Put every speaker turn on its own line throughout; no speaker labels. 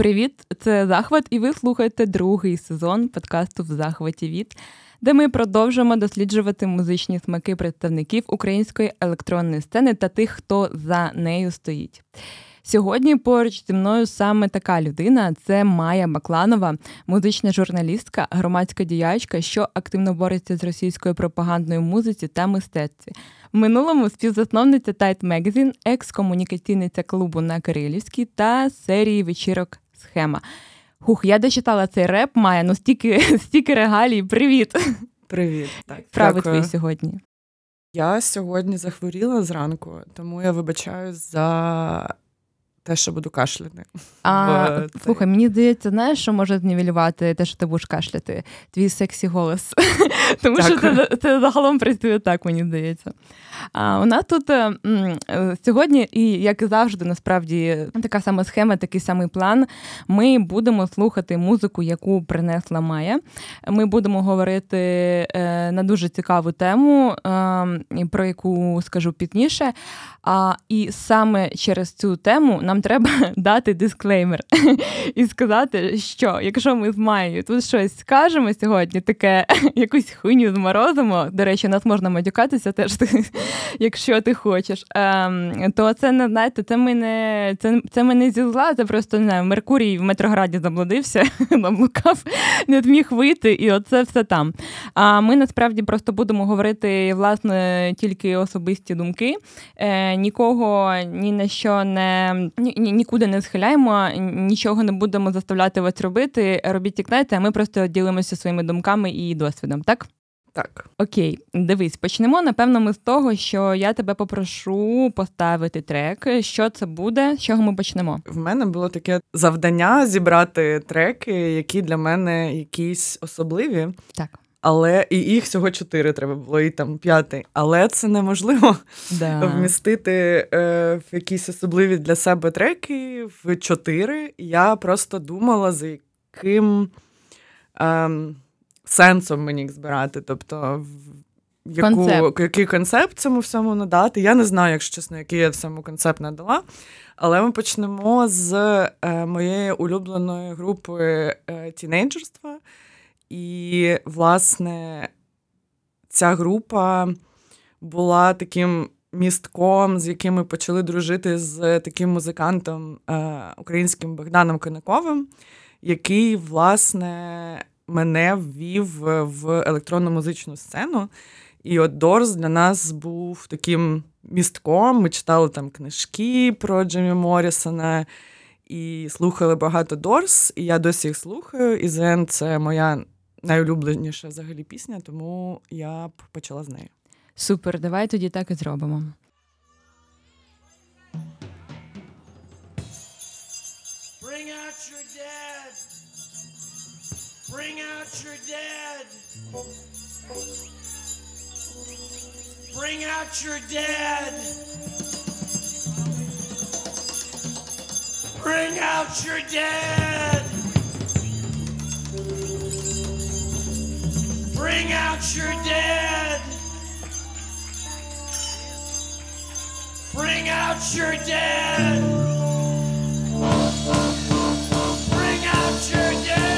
Привіт, це захват, і ви слухаєте другий сезон подкасту в захваті від, де ми продовжуємо досліджувати музичні смаки представників української електронної сцени та тих, хто за нею стоїть. Сьогодні поруч зі мною саме така людина це Майя Бакланова, музична журналістка, громадська діячка, що активно бореться з російською пропагандною музиці та мистецтві. В минулому співзасновниця Tight Magazine, екс-комунікаційниця клубу на Кирилівській та серії вечірок Схема. Хух, я дочитала цей реп, Майя, ну стільки стільки регалій. Привіт!
Привіт.
Так, Справи твої сьогодні.
Я сьогодні захворіла зранку, тому я вибачаю за те, що буду кашляти.
А, Слухай, мені здається, знаєш, що може знівелювати те, що ти будеш кашляти? Твій сексі голос. Тому що це це загалом працює так, мені здається. А У нас тут е, е, сьогодні, і як і завжди, насправді така сама схема, такий самий план. Ми будемо слухати музику, яку принесла Майя. Ми будемо говорити е, на дуже цікаву тему, про яку скажу пізніше. А, І саме через цю тему нам треба дати дисклеймер і сказати, що якщо ми з Майєю тут щось скажемо сьогодні, таке якусь хуйню зморозимо. До речі, нас можна матюкатися теж, якщо ти хочеш. Ем, то це не знаєте, це ми не це, це ми не зі зла, це просто не Меркурій в Метрограді заблудився, наблукав, не зміг вийти, і оце все там. А ми насправді просто будемо говорити власне тільки особисті думки. Е, нікого ні на що не ні, нікуди не схиляємо, нічого не будемо заставляти вас робити. Робіть як знаєте, а ми просто ділимося своїми думками і досвідом, так?
Так.
Окей, дивись, почнемо. Напевно, ми з того, що я тебе попрошу поставити трек. Що це буде? З чого ми почнемо?
В мене було таке завдання зібрати треки, які для мене якісь особливі.
Так.
Але і їх всього чотири треба було, і там п'ятий. Але це неможливо
да.
вмістити е, в якісь особливі для себе треки в чотири. Я просто думала, за яким е, сенсом мені їх збирати. Тобто, яку,
концепт.
який концепт цьому всьому надати. Я не знаю, якщо чесно, який я всьому концепт надала. Але ми почнемо з е, моєї улюбленої групи е, тінейджерства. І, власне, ця група була таким містком, з яким ми почали дружити з таким музикантом е, українським Богданом Конаковим, який, власне, мене ввів в електронну музичну сцену. І от Дорс для нас був таким містком. Ми читали там книжки про Джемі Моррісона і слухали багато Дорс. І я досі їх слухаю. І Зен це моя найулюбленіша взагалі пісня, тому я б почала з неї.
Супер, давай тоді так і зробимо. Bring out your dead. Bring out your dead. Bring out your dead. Bring out your dead. Bring out your dead.
This is the end,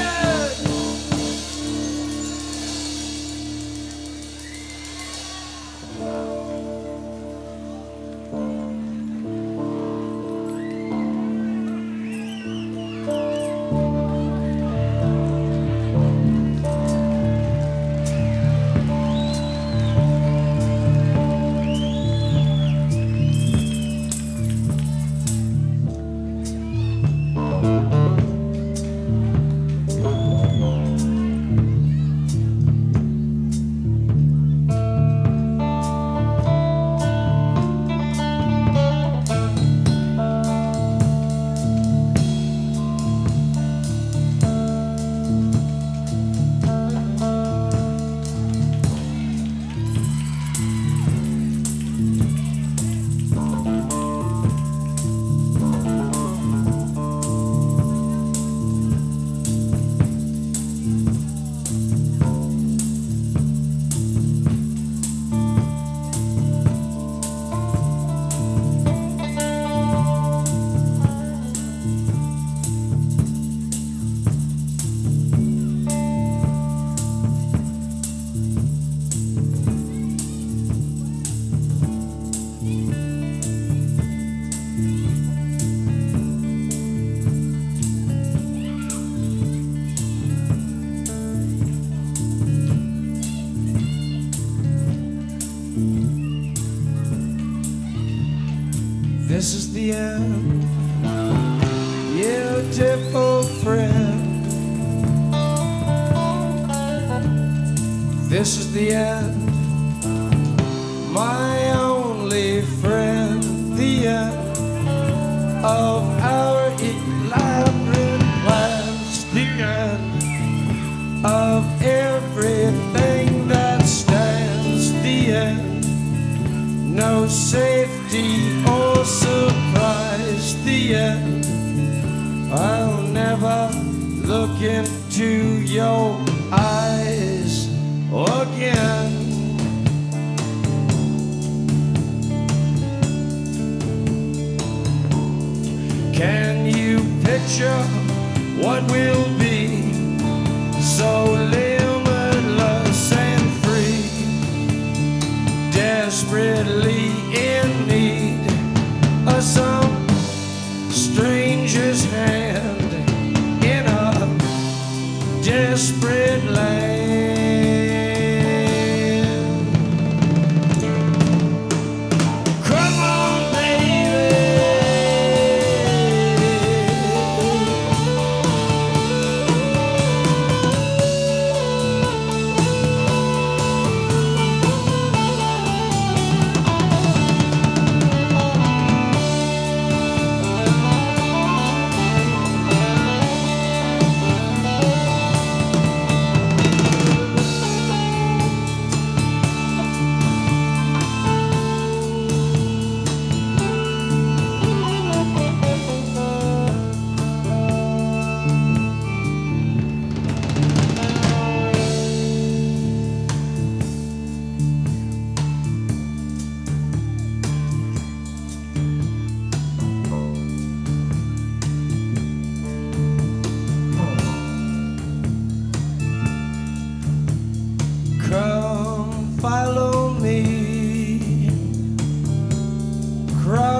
yeah.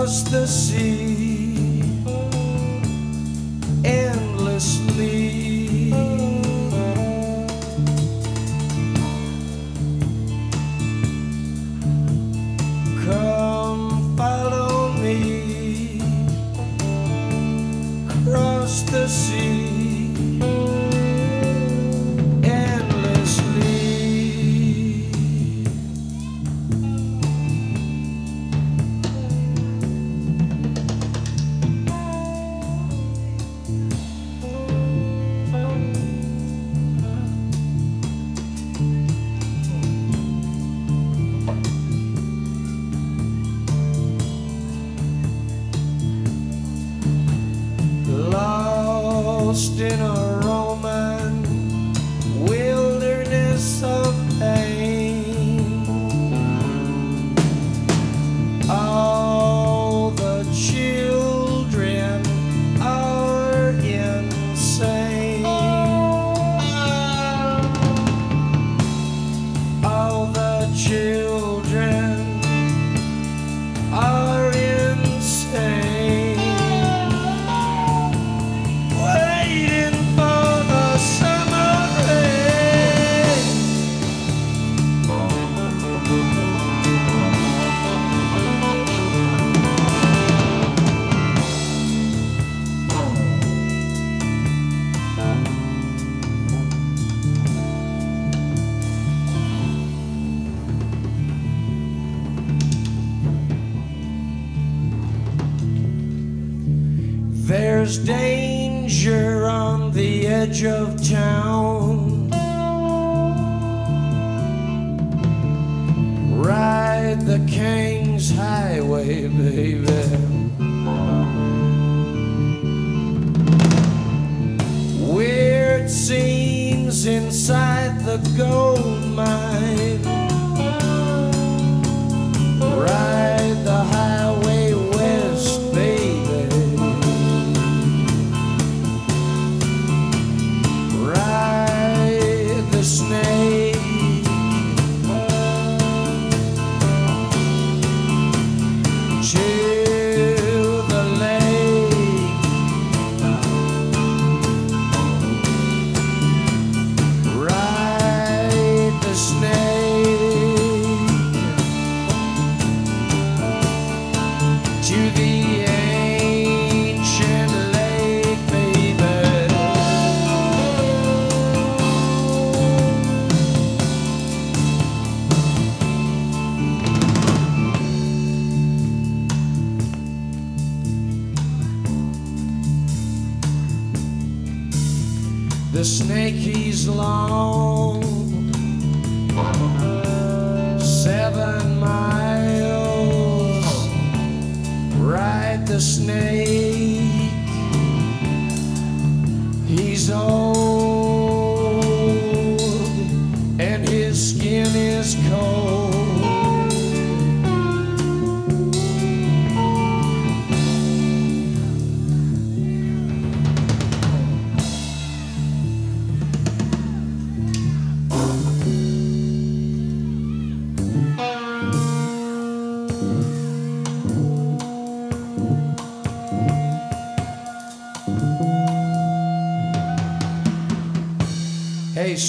Across the sea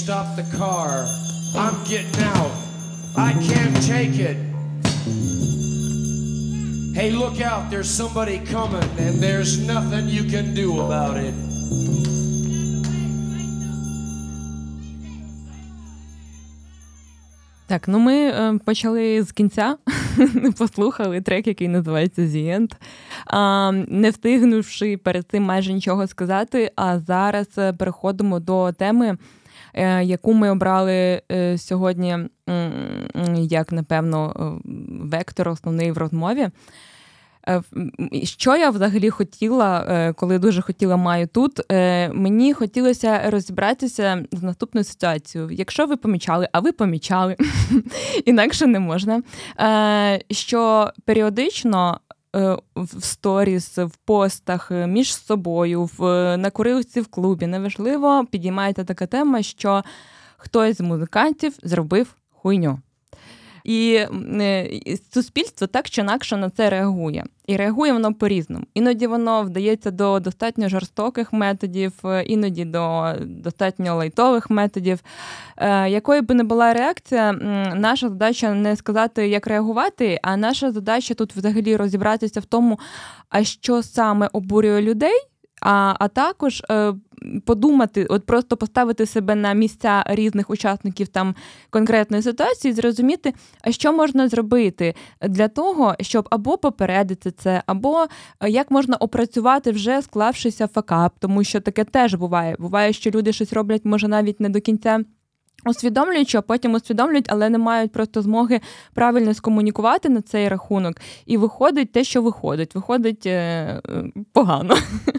stop the car. I'm getting out. I can't take it. Hey, look out. There's somebody coming, and there's nothing you can do about it.
Так, ну ми е, почали з кінця, послухали трек, який називається The End, не встигнувши перед цим майже нічого сказати. А зараз е, переходимо до теми, яку ми обрали е, сьогодні, як напевно, е, вектор основний в розмові. Е, Що я взагалі хотіла, е, коли дуже хотіла маю тут, е, мені хотілося розібратися з наступною ситуацією. Якщо ви помічали, а ви помічали, інакше не можна. е, Що періодично е, в сторіс, в постах е, між собою, в на курилці в клубі, неважливо, підіймається така тема, що хтось з музикантів зробив хуйню. Е, і суспільство так чи інакше на це реагує. І реагує воно по-різному. Іноді воно вдається до достатньо жорстоких методів, е, іноді до достатньо лайтових методів. Е, якою би не була реакція, наша задача не сказати, як реагувати, а наша задача тут взагалі розібратися в тому, а що саме обурює людей. А, а також е, подумати, от просто поставити себе на місця різних учасників там конкретної ситуації, зрозуміти, а що можна зробити для того, щоб або попередити це, або е, як можна опрацювати вже склавшися факап, тому що таке теж буває. Буває, що люди щось роблять, може навіть не до кінця. Усвідомлюють, а потім усвідомлюють, але не мають просто змоги правильно скомунікувати на цей рахунок. І виходить те, що виходить. Виходить е, погано.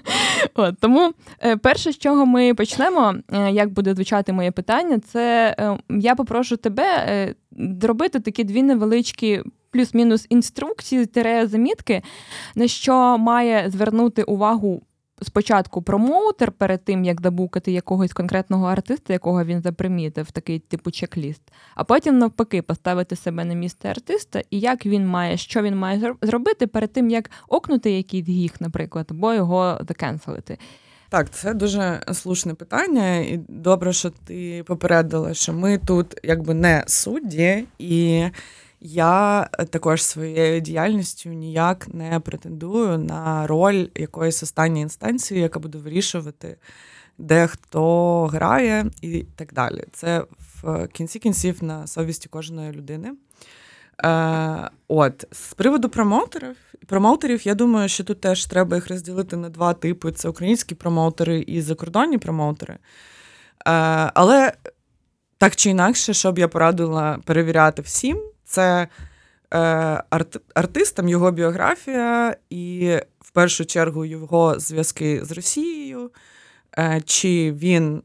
От, тому е, перше, з чого ми почнемо, е, як буде звучати моє питання, це е, я попрошу тебе зробити такі дві невеличкі. Плюс-мінус інструкції, тире замітки, на що має звернути увагу спочатку промоутер перед тим, як забукати якогось конкретного артиста, якого він запримітив, такий типу чек-ліст, а потім навпаки поставити себе на місце артиста і як він має, що він має зробити перед тим, як окнути якийсь гіх, наприклад, або його закенселити.
Так, це дуже слушне питання, і добре, що ти попередила, що ми тут якби не судді, і я також своєю діяльністю ніяк не претендую на роль якоїсь останньої інстанції, яка буде вирішувати, де хто грає, і так далі. Це в кінці кінців на совісті кожної людини. Е, от, з приводу промоутерів, промоутерів, я думаю, що тут теж треба їх розділити на два типи: це українські промоутери і закордонні промоутери. Е, але так чи інакше, що б я порадила перевіряти всім, це е, арт, артистам його біографія і в першу чергу його зв'язки з Росією, е, чи він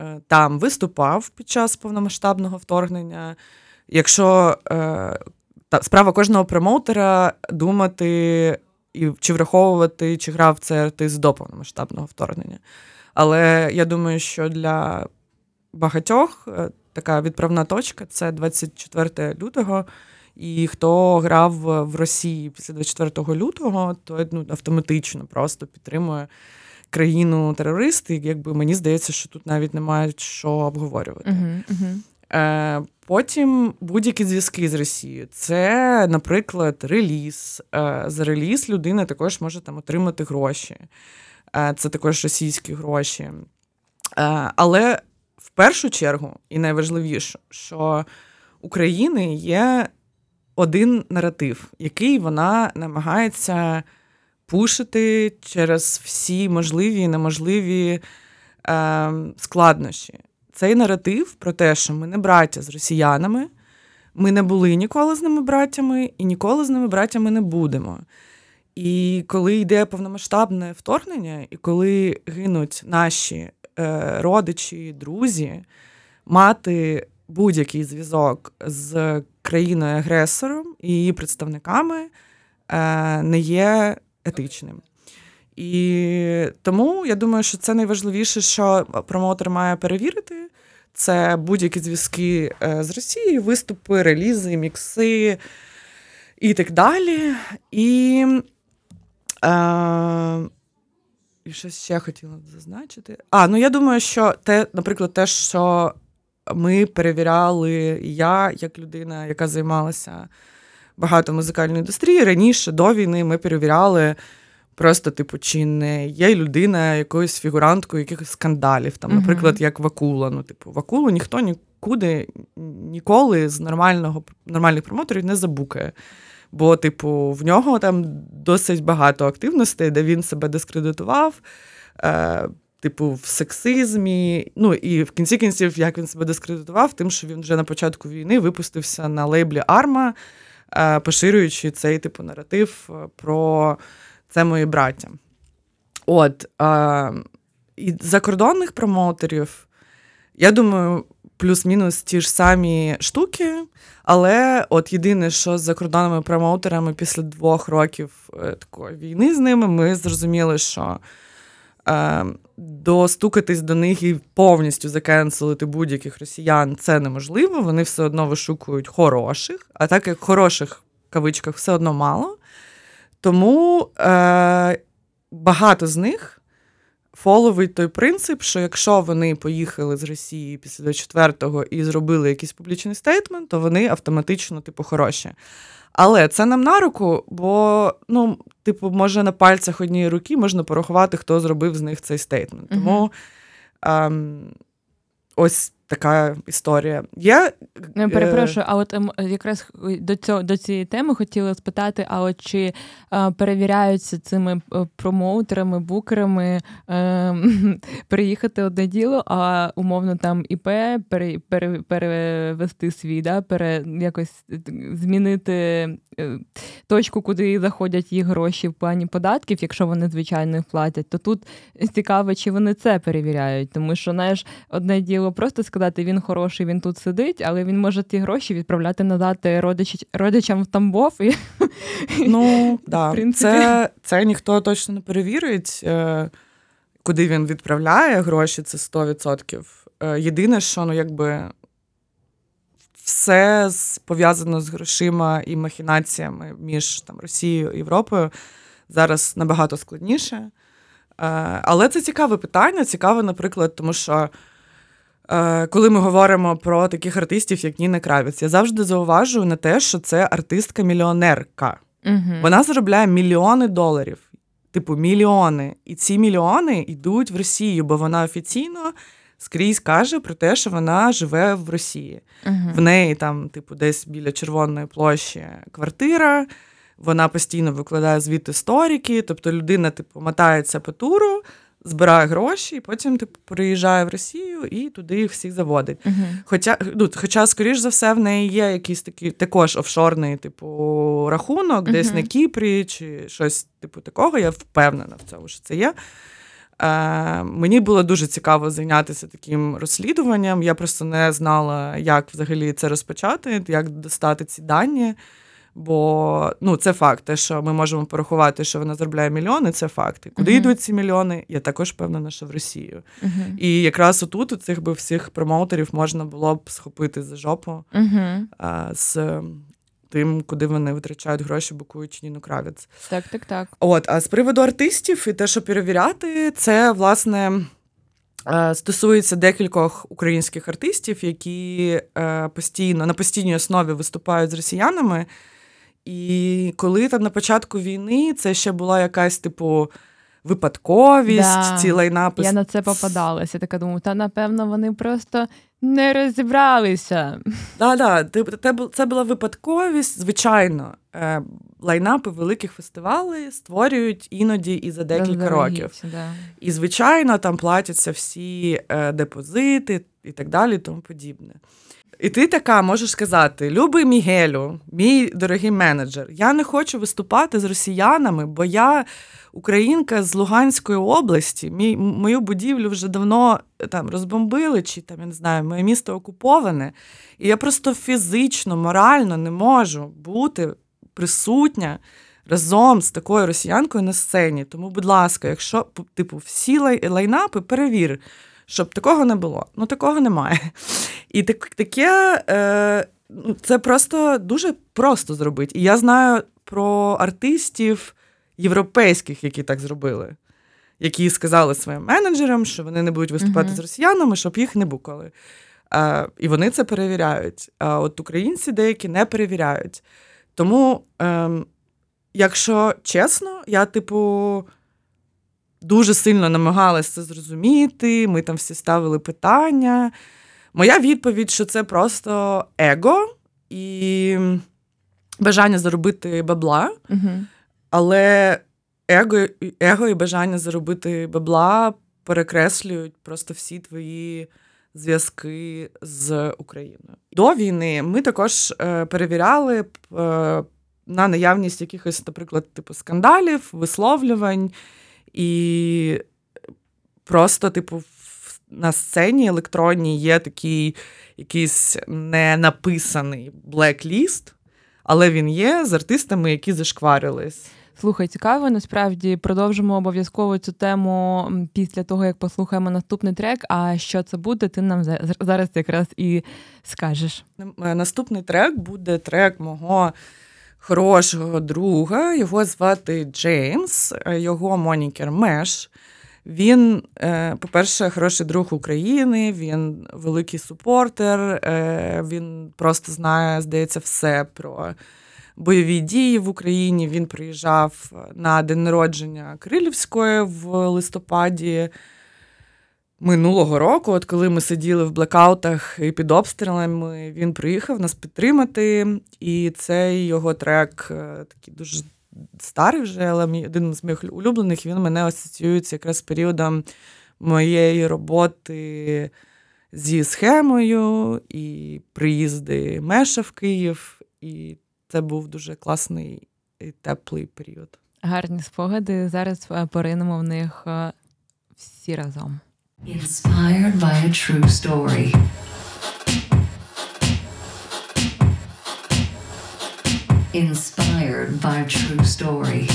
е, там виступав під час повномасштабного вторгнення. Якщо е, та, справа кожного промоутера думати і чи враховувати, чи грав цей артист до повномасштабного вторгнення. Але я думаю, що для багатьох е, така відправна точка це 24 лютого. І хто грав в Росії після 24 лютого, то ну, автоматично просто підтримує країну терористи. Якби мені здається, що тут навіть немає що обговорювати. Е, Потім будь-які зв'язки з Росією. Це, наприклад, реліз. Е, За реліз людина також може там отримати гроші. Е, Це також російські гроші. Е, Але першу чергу, і найважливіше, що України є один наратив, який вона намагається пушити через всі можливі і неможливі е, складнощі. Цей наратив про те, що ми не браття з росіянами, ми не були ніколи з ними браттями і ніколи з ними браттями не будемо. І коли йде повномасштабне вторгнення, і коли гинуть наші е, родичі, друзі, мати будь-який зв'язок з країною-агресором і її представниками е, не є етичним. І тому я думаю, що це найважливіше, що промоутер має перевірити. Це будь-які зв'язки е, з Росією, виступи, релізи, мікси і так далі. І е, і щось ще хотіла зазначити. А, ну я думаю, що те, наприклад, те, що ми перевіряли, я, як людина, яка займалася багато музикальної індустрії, раніше до війни ми перевіряли. Просто, типу, чи не є людина якоюсь фігуранткою якихось скандалів, там, наприклад, як Вакула. Ну, типу, Вакулу ніхто нікуди ніколи з нормального нормальних промоторів не забукає. Бо, типу, в нього там досить багато активностей, де він себе дискредитував. Е, Типу, в сексизмі, ну і в кінці кінців, як він себе дискредитував, тим, що він вже на початку війни випустився на лейблі Арма, е, поширюючи цей типу наратив е, про це мої браття. От е, і закордонних промоутерів, я думаю, плюс-мінус ті ж самі штуки. Але от єдине, що з закордонними промоутерами після двох років е, такої війни з ними, ми зрозуміли, що е, достукатись до них і повністю закенселити будь-яких росіян це неможливо. Вони все одно вишукують хороших, а так як хороших кавичках все одно мало. Тому е, багато з них фоловить той принцип, що якщо вони поїхали з Росії після 24-го і зробили якийсь публічний statement, то вони автоматично, типу, хороші. Але це нам на руку, бо, ну, типу, може на пальцях однієї руки можна порахувати, хто зробив з них цей statement. Тому ем, ось така історія. Я
Не ну, перепрошую, а от ем, якраз до цього до цієї теми хотіла спитати: а от чи а, перевіряються цими е, промоутерами, букерами е, переїхати одне діло, а умовно там ІП пере, пере, перевести свій, да, пере, якось змінити е, точку, куди заходять їх гроші в плані податків, якщо вони звичайно їх платять, то тут цікаво, чи вони це перевіряють, тому що знаєш, одне діло просто сказати, сказати, він хороший, він тут сидить, але він може ті гроші відправляти назад родич, родичам в Тамбов. І,
Ну, да. Це це ніхто точно не перевірить, е, куди він відправляє гроші, це 100%. Е, єдине, що ну, якби. Все пов'язано з грошима і махінаціями між там, Росією і Європою зараз набагато складніше. Е, але це цікаве питання. Цікаве, наприклад, тому що Е, коли ми говоримо про таких артистів, як Ніна Кравець, я завжди зауважую на те, що це артистка-мільйонерка. Угу. Вона заробляє мільйони доларів, типу мільйони. І ці мільйони йдуть в Росію, бо вона офіційно скрізь каже про те, що вона живе в Росії. Угу. В неї там, типу, десь біля Червоної площі квартира. Вона постійно викладає звіт історики, тобто людина, типу, мотається по туру збирає гроші, і потім типу, приїжджає в Росію і туди їх всіх заводить. Uh-huh. Хоча, ну, хоча, скоріш за все, в неї є якийсь такий також офшорний, типу, рахунок, uh-huh. десь на Кіпрі чи щось типу такого. Я впевнена в цьому, що це є. Е, Мені було дуже цікаво зайнятися таким розслідуванням. Я просто не знала, як взагалі це розпочати, як достати ці дані. Бо ну, це факт, те, що ми можемо порахувати, що вона заробляє мільйони, це факти. Куди uh-huh. йдуть ці мільйони? Я також впевнена, що в Росію. Uh-huh. І якраз отут у цих би всіх промоутерів можна було б схопити за жопу uh-huh. а, з тим, куди вони витрачають гроші, букуючи Ніну Кравець.
Так, так, так.
От, а з приводу артистів і те, що перевіряти, це власне. Стосується декількох українських артистів, які е, постійно на постійній основі виступають з росіянами, і коли там на початку війни це ще була якась, типу, випадковість, да. ці лайнапи.
Я на це попадалася. Я така думаю, та напевно вони просто не розібралися.
Так, да, да. це була випадковість, звичайно. Е, лайнапи великих фестивалей створюють іноді і за декілька років.
Да.
І, звичайно, там платяться всі е, депозити і так далі, і тому подібне. І ти така можеш сказати: Любий Мігелю, мій дорогий менеджер, я не хочу виступати з росіянами, бо я українка з Луганської області. Мій, Мою будівлю вже давно там розбомбили, чи там я не знаю, моє місто окуповане. І я просто фізично, морально не можу бути присутня разом з такою росіянкою на сцені. Тому, будь ласка, якщо типу всі лайнапи, перевір щоб такого не було. Ну, такого немає. І так, таке е, ну, це просто дуже просто зробити. І я знаю про артистів європейських, які так зробили, які сказали своїм менеджерам, що вони не будуть виступати uh-huh. з росіянами, щоб їх не букали. Е, і вони це перевіряють. А от українці деякі не перевіряють. Тому, е, якщо чесно, я, типу дуже сильно намагалася це зрозуміти. Ми там всі ставили питання. Моя відповідь, що це просто его і бажання заробити бабла,
угу.
але его, его і бажання заробити бабла перекреслюють просто всі твої зв'язки з Україною. До війни ми також е, перевіряли. Е, на наявність якихось, наприклад, типу скандалів, висловлювань і просто, типу, на сцені електронній є такий якийсь не написаний блекліст, але він є з артистами, які зашкварились.
Слухай, цікаво, насправді продовжимо обов'язково цю тему після того, як послухаємо наступний трек. А що це буде, ти нам зараз якраз і скажеш.
Е, наступний трек буде трек мого хорошого друга. Його звати Джеймс, його монікер Меш. Він, е, по-перше, хороший друг України, він великий супортер, е, він просто знає, здається, все про бойові дії в Україні. Він приїжджав на день народження Крилівської в листопаді минулого року, от коли ми сиділи в блекаутах і під обстрілами, він приїхав нас підтримати. І цей його трек е, такий дуже старий вже, але мій один з моїх улюблених, він мене асоціюється якраз з періодом моєї роботи зі схемою і приїзди Меша в Київ. І це був дуже класний і теплий період.
Гарні спогади. Зараз е, поринемо в них е, всі разом.
Inspired by a true story. Inspired by a true story.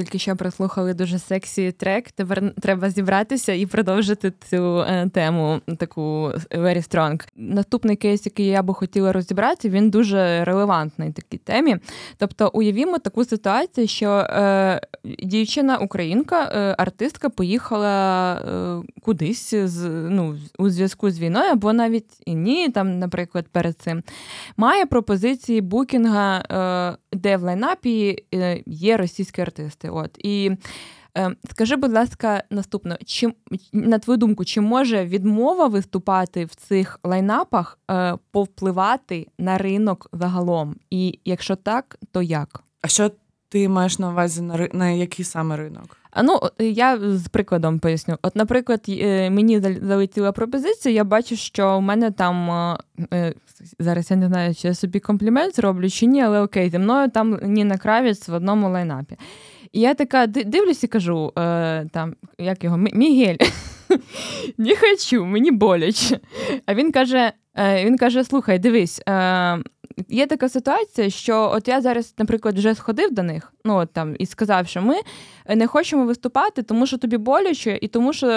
Тільки що прослухали дуже сексі трек. Тепер треба зібратися і продовжити цю е, тему таку very strong. Наступний кейс, який я би хотіла розібрати, він дуже релевантний такій темі. Тобто, уявімо таку ситуацію, що е, дівчина, українка, е, артистка поїхала е, кудись з ну у зв'язку з війною, або навіть і ні, там, наприклад, перед цим має пропозиції букінга, е, де в лайнапі е, є російські артисти. От і е, скажи, будь ласка, наступно, чи на твою думку, чи може відмова виступати в цих лайнапах е, повпливати на ринок загалом? І якщо так, то як?
А що ти маєш на увазі на, на який саме ринок?
А ну я з прикладом поясню. От, наприклад, е, мені залетіла пропозиція, я бачу, що у мене там е, е, зараз я не знаю, чи я собі комплімент зроблю чи ні, але окей, зі мною там Ніна Кравець в одному лайнапі. І я така ди- дивлюсь і кажу, е, там, як його, Мігель, не хочу, мені боляче. А він каже: е, він каже: слухай, дивись, е, є така ситуація, що от я зараз, наприклад, вже сходив до них, ну от там і сказав, що ми не хочемо виступати, тому що тобі боляче, і тому що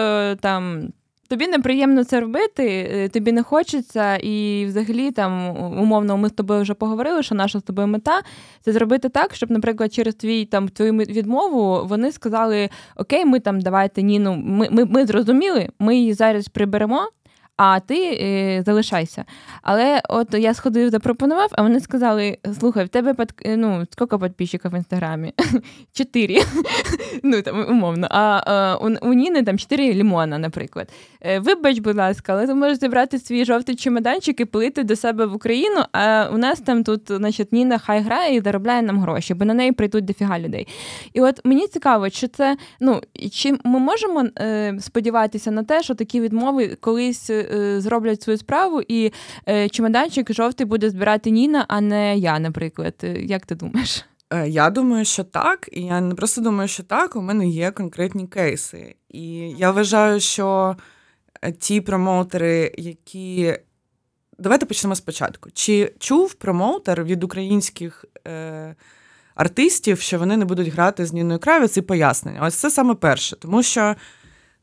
там. Тобі неприємно це робити, е, тобі не хочеться, і взагалі там умовно ми з тобою вже поговорили, що наша з тобою мета це зробити так, щоб, наприклад, через твій там твою відмову вони сказали: Окей, ми там давайте Ніну, ми, ми, ми зрозуміли, ми її зараз приберемо а ти е, залишайся. Але от я сходив, запропонував, а вони сказали: слухай, в тебе під, ну, скільки підписчиків в інстаграмі? Чотири. ну, там, умовно. А, а у, Ніни там чотири лімона, наприклад. Е, вибач, будь ласка, але ти можеш зібрати свій жовтий чемоданчик і плити до себе в Україну. А у нас там тут, значить, Ніна хай грає і заробляє нам гроші, бо на неї прийдуть дофіга людей. І от мені цікаво, чи це ну чи ми можемо е, сподіватися на те, що такі відмови колись. Е, зроблять свою справу, і е, чемоданчик жовтий буде збирати Ніна, а не я, наприклад. Е, як ти думаєш?
Я думаю, що так, і я не просто думаю, що так. У мене є конкретні кейси. І я вважаю, що ті промоутери, які. Давайте почнемо спочатку. Чи чув промоутер від українських е, артистів, що вони не будуть грати з Ніною Кравець і пояснення? Ось це саме перше. Тому що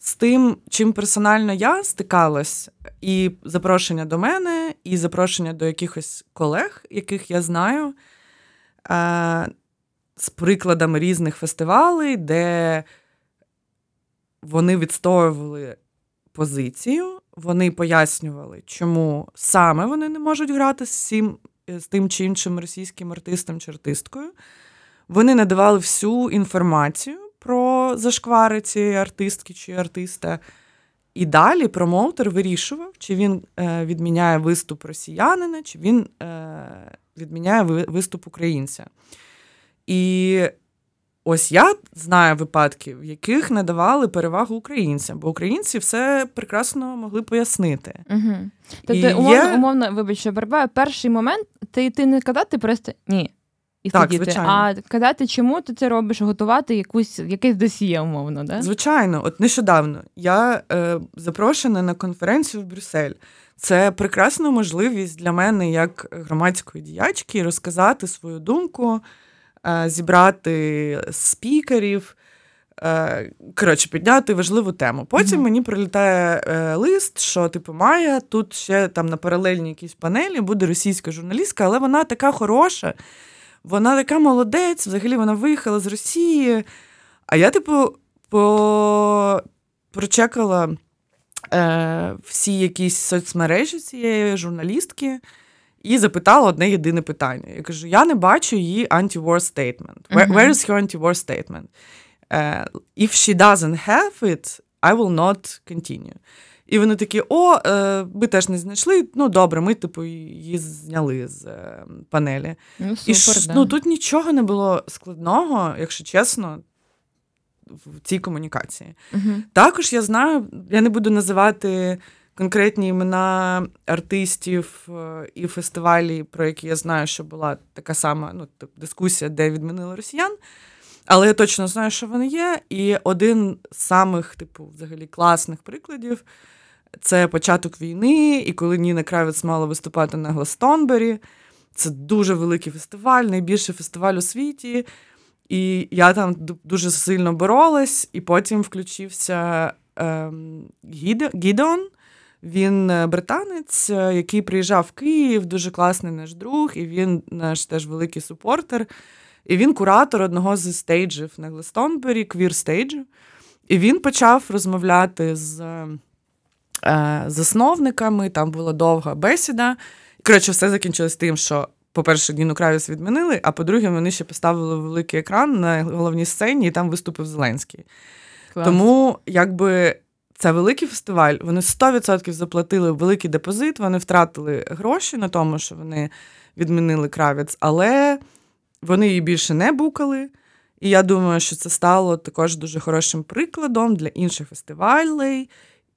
з тим, чим персонально я стикалась, і запрошення до мене, і запрошення до якихось колег, яких я знаю, е, з прикладами різних фестивалей, де вони відстоювали позицію, вони пояснювали, чому саме вони не можуть грати з, цим, з тим чи іншим російським артистом чи артисткою. Вони надавали всю інформацію про зашквари цієї артистки чи артиста. І далі промоутер вирішував, чи він е, відміняє виступ росіянина, чи він е, відміняє виступ українця. І ось я знаю випадки, в яких надавали перевагу українцям, бо українці все прекрасно могли пояснити.
Угу. Тобто, умовно, є... умовно, вибач, що перебуваю, перший момент ти ти не казати просто ні і так, сидіти, звичайно. а казати, чому ти це робиш, готувати якусь якесь досіє, умовно, да?
Звичайно, от нещодавно я е, запрошена на конференцію в Брюссель. Це прекрасна можливість для мене, як громадської діячки, розказати свою думку, е, зібрати спікерів. Е, коротше, підняти важливу тему. Потім mm-hmm. мені прилітає е, лист, що типу Майя, тут ще там на паралельній якійсь панелі буде російська журналістка, але вона така хороша, вона така молодець, взагалі вона виїхала з Росії. А я, типу, по... прочекала е, всі якісь соцмережі цієї журналістки і запитала одне єдине питання. Я кажу: я не бачу її anti-war statement. Where, where is her anti-war statement? Uh, if she doesn't have it, I will not continue. І вони такі: о, е, ми теж не знайшли. Ну, добре, ми, типу, її зняли з е, панелі.
Ну, супер,
І
да.
ну, тут нічого не було складного, якщо чесно, в цій комунікації.
Угу.
Також я знаю, я не буду називати конкретні імена артистів е, і фестивалі, про які я знаю, що була така сама ну, дискусія, де відмінили росіян. Але я точно знаю, що вони є. І один з самих, типу, взагалі класних прикладів це початок війни, і коли Ніна Кравець мала виступати на Гластонбері. Це дуже великий фестиваль, найбільший фестиваль у світі. І я там дуже сильно боролась, і потім включився ем, Гідеон. Він е, британець, е, який приїжджав в Київ, дуже класний наш друг, і він наш теж великий супортер. І він куратор одного з стейджів на Гластонбері, квір стейджу. І він почав розмовляти з засновниками, там була довга бесіда. Коротше, все закінчилось тим, що, по-перше, Ніну Кравіс відмінили, а по-друге, вони ще поставили великий екран на головній сцені, і там виступив Зеленський. Клас. Тому, якби. Це великий фестиваль. Вони 100% заплатили великий депозит, вони втратили гроші на тому, що вони відмінили кравець, але вони її більше не букали. І я думаю, що це стало також дуже хорошим прикладом для інших фестивалей,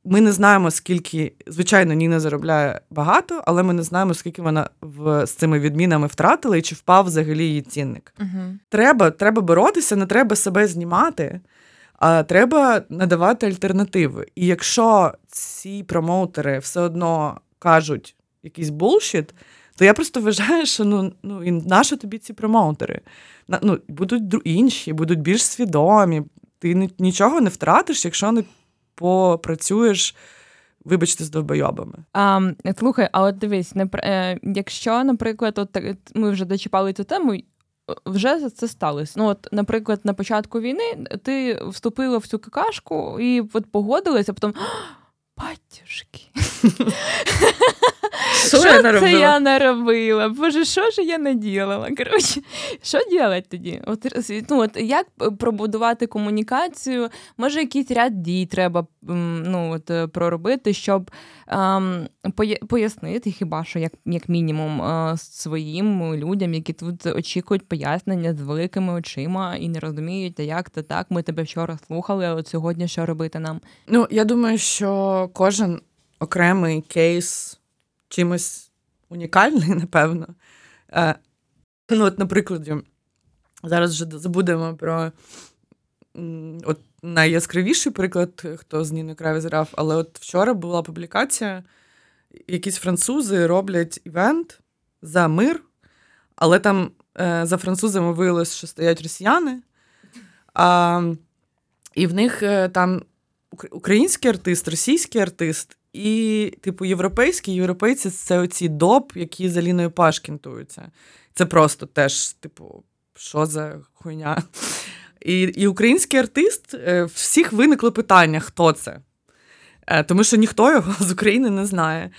ми не знаємо, скільки, звичайно, Ніна заробляє багато, але ми не знаємо, скільки вона в, з цими відмінами втратила і чи впав взагалі її цінник.
Угу.
Треба треба боротися, не треба себе знімати, а треба надавати альтернативи. І якщо ці промоутери все одно кажуть якийсь булшіт, то я просто вважаю, що ну ну і нащо тобі ці промоутери? Ну, Будуть інші, будуть більш свідомі. Ти нічого не втратиш, якщо не попрацюєш вибачте, з довбойобами.
А, Слухай, а от дивись, е, якщо, наприклад, от ми вже дочіпали цю тему. Вже це сталося. Ну, от, наприклад, на початку війни ти вступила в цю какашку і от погодилася, а потім батюшки. Що, це я наробила? Боже, що ж я наділила? Коротше, що робити тоді? От, ну, от Як пробудувати комунікацію? Може, якийсь ряд дій треба ну, от, е, проробити, щоб ем, пояснити хіба що, як як мінімум, е, своїм людям, які тут очікують пояснення з великими очима і не розуміють, а як це так, ми тебе вчора слухали, а от сьогодні що робити нам?
Ну, я думаю, що кожен окремий кейс чимось унікальний, напевно. Е, ну, от, наприклад, зараз вже забудемо про от найяскравіший приклад, хто з Ніни Краві зрав, але от вчора була публікація, якісь французи роблять івент за мир, але там е, за французами виявилось, що стоять росіяни. А, І в них е, там український артист, російський артист і, типу, європейські європейці це оці доп, які за Ліною Пашкінтуються. Це просто теж, типу, що за хуйня. І і український артист, е, всіх виникло питання, хто це. Е, тому що ніхто його з України не знає.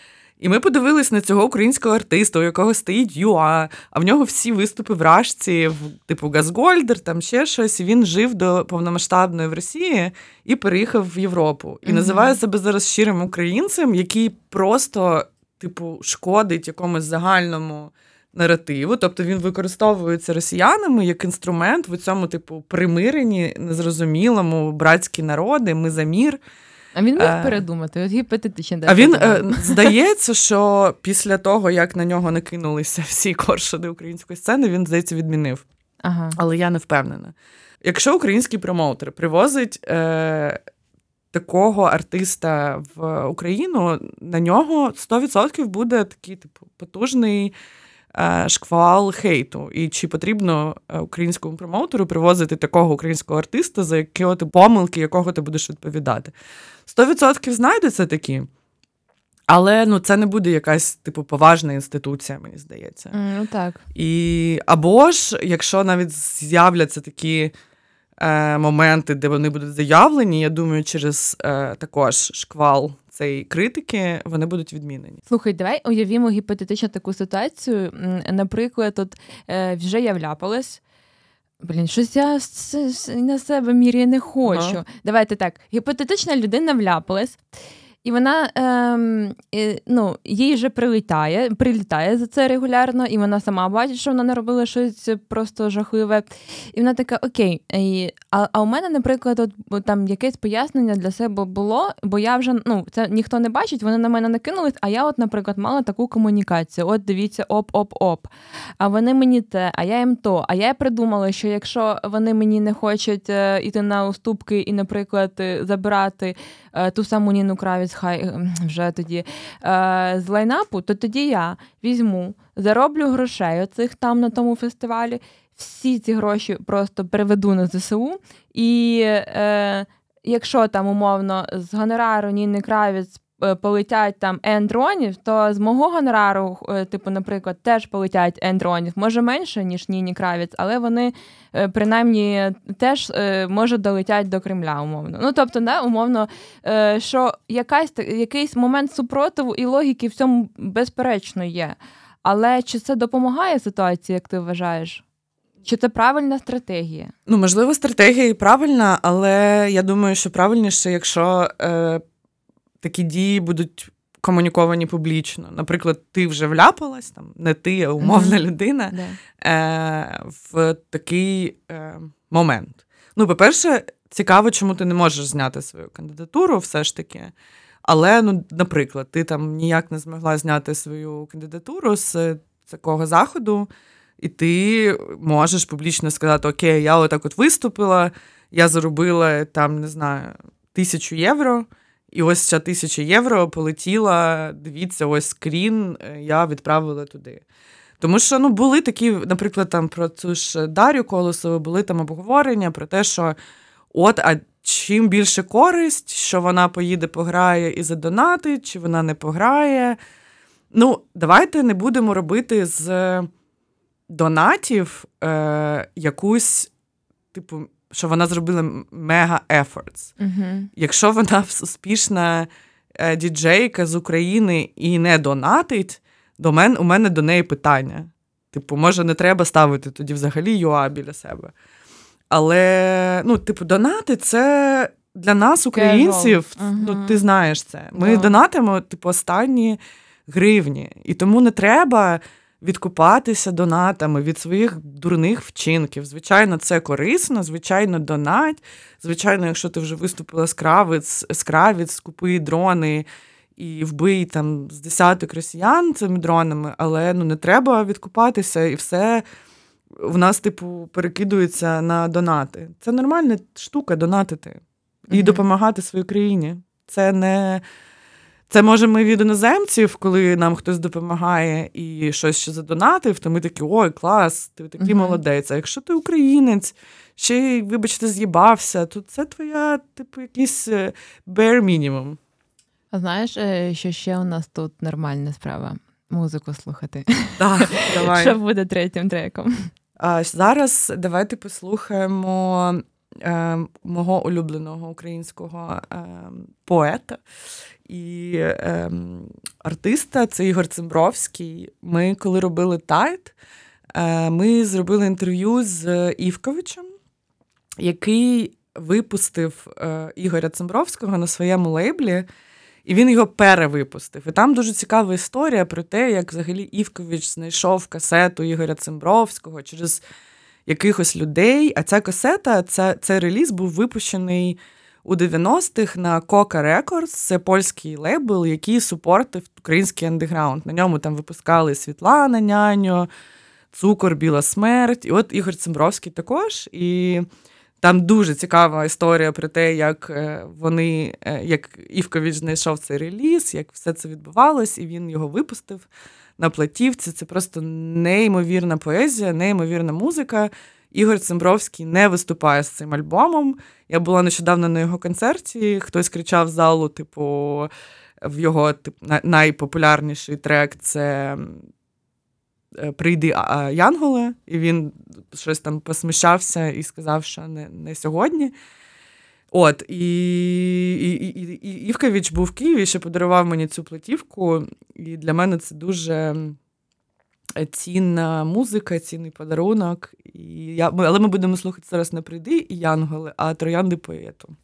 І ми подивились на цього українського артиста, у якого стоїть ЮА, а в нього всі виступи в Рашці, в типу Газгольдер, там ще щось. Він жив до повномасштабної в Росії і переїхав в Європу. І mm називає себе зараз щирим українцем, який просто, типу, шкодить якомусь загальному. Наративу, тобто він використовується росіянами як інструмент в цьому, типу, примиренні, незрозумілому братські народи, ми за мір.
А він міг е, передумати, от гіпотетично.
А він е, здається, що після того, як на нього накинулися всі коршуни української сцени, він, здається, відмінив. Ага. Але я не впевнена. Якщо український промоутер привозить е, такого артиста в Україну, на нього 100% буде такий типу потужний. Е, шквал хейту, і чи потрібно українському промоутеру привозити такого українського артиста, за якого ти помилки, якого ти будеш відповідати? 100% знайдуться такі. Але ну, це не буде якась типу поважна інституція, мені здається.
Ну так.
І Або ж, якщо навіть з'являться такі е, моменти, де вони будуть заявлені, я думаю, через е, також шквал цієї критики вони будуть відмінені.
Слухай, давай уявімо гіпотетично таку ситуацію. Наприклад, от е, вже я вляпалась. Блін, щось я на себе мірі не хочу. Ага. Давайте так. Гіпотетична людина вляпалась. І вона ем, і, ну, їй вже прилітає, прилітає за це регулярно, і вона сама бачить, що вона не робила щось просто жахливе. І вона така: Окей, і, а а у мене, наприклад, от, там якесь пояснення для себе було, бо я вже ну, це ніхто не бачить, вони на мене накинулись, а я, от, наприклад, мала таку комунікацію. От дивіться, оп-оп-оп. А вони мені те, а я їм то. А я придумала, що якщо вони мені не хочуть е, іти на уступки і, наприклад, е, забирати е, ту саму Ніну Кравіць хай ем, вже тоді е, з лайнапу, то тоді я візьму, зароблю грошей оцих там на тому фестивалі. Всі ці гроші просто переведу на ЗСУ. І е, якщо там умовно з гонорару Ніни Кравець Е, полетять там N-дронів, то з мого гонорару, е, типу, наприклад, теж полетять N-дронів. Може менше, ніж Ніні Кравіць, але вони е, принаймні теж може долетять до Кремля, умовно. Ну тобто, да, умовно, що якась якийсь момент супротиву і логіки в цьому безперечно є. Але чи це допомагає ситуації, як ти вважаєш? Чи це правильна стратегія?
Ну, можливо, стратегія і правильна, але я думаю, що правильніше, якщо е, такі дії будуть комуніковані публічно. Наприклад, ти вже вляпалась, там не ти, а умовна mm-hmm. людина е, в такий е, момент. Ну, по-перше, цікаво, чому ти не можеш зняти свою кандидатуру, все ж таки. Але, ну, наприклад, ти там ніяк не змогла зняти свою кандидатуру з такого заходу, і ти можеш публічно сказати: Окей, я отак от виступила, я заробила там, не знаю, тисячу євро. І ось ця тисяча євро полетіла. Дивіться, ось скрін, е, я відправила туди. Тому що ну, були такі, наприклад, там про цю ж Дар'ю Колосову були там обговорення про те, що от, а чим більше користь, що вона поїде, пограє і задонатить, чи вона не пограє. Ну, давайте не будемо робити з донатів е, якусь, типу, що вона зробила мега efforts.
Угу.
Якщо вона успішна е, діджейка з України і не донатить, до мен, у мене до неї питання. Типу, може, не треба ставити тоді взагалі ЮА біля себе. Але, ну, типу, донати це для нас, українців,
Ага.
ну, ти знаєш це. Ми
Да.
донатимо, типу, останні гривні. І тому не треба відкупатися донатами від своїх дурних вчинків. Звичайно, це корисно, звичайно, донать. Звичайно, якщо ти вже виступила з кравець, з кравець, купи дрони і вбий там з десяток росіян цими дронами, але ну не треба відкупатися і все. В нас, типу, перекидується на донати. Це нормальна штука донатити і
Мгм.
допомагати своїй країні. Це не це може ми від іноземців, коли нам хтось допомагає і щось ще задонатив, то ми такі, ой, клас, ти такий
Мгм.
молодець. А якщо ти українець, ще й, вибачте, з'їбався, то це твоя, типу, якийсь е, bare minimum.
А знаєш, е, що ще у нас тут нормальна справа? Музику слухати.
Так, давай.
Що буде третім треком?
А зараз давайте послухаємо е, мого улюбленого українського е, поета і е, артиста. Це Ігор Цимбровський. Ми, коли робили тайт, е, ми зробили інтерв'ю з Івковичем, який випустив е, Ігоря Цимбровського на своєму лейблі. І він його перевипустив. І там дуже цікава історія про те, як взагалі Івкович знайшов касету Ігоря Цимбровського через якихось людей. А ця касета, ця, цей реліз був випущений у 90-х на Coca Records. Це польський лейбл, який супортив український андеграунд. На ньому там випускали Світлана Няньо, Цукор, Біла Смерть. І от Ігор Цимбровський також. І там дуже цікава історія про те, як е, вони, е, як Івкович знайшов цей реліз, як все це відбувалось, і він його випустив на платівці. Це просто неймовірна поезія, неймовірна музика. Ігор Цимбровський не виступає з цим альбомом. Я була нещодавно на його концерті. Хтось кричав з залу, типу, в його тип, найпопулярніший трек це е, Прийди Янголе, і він щось там посміщався і сказав, що не, не сьогодні. От, і, і, і, Івкович був в Києві, ще подарував мені цю платівку, і для мене це дуже цінна музика, цінний подарунок. І я, але ми будемо слухати зараз не прийди і Янголи, а троянди поету.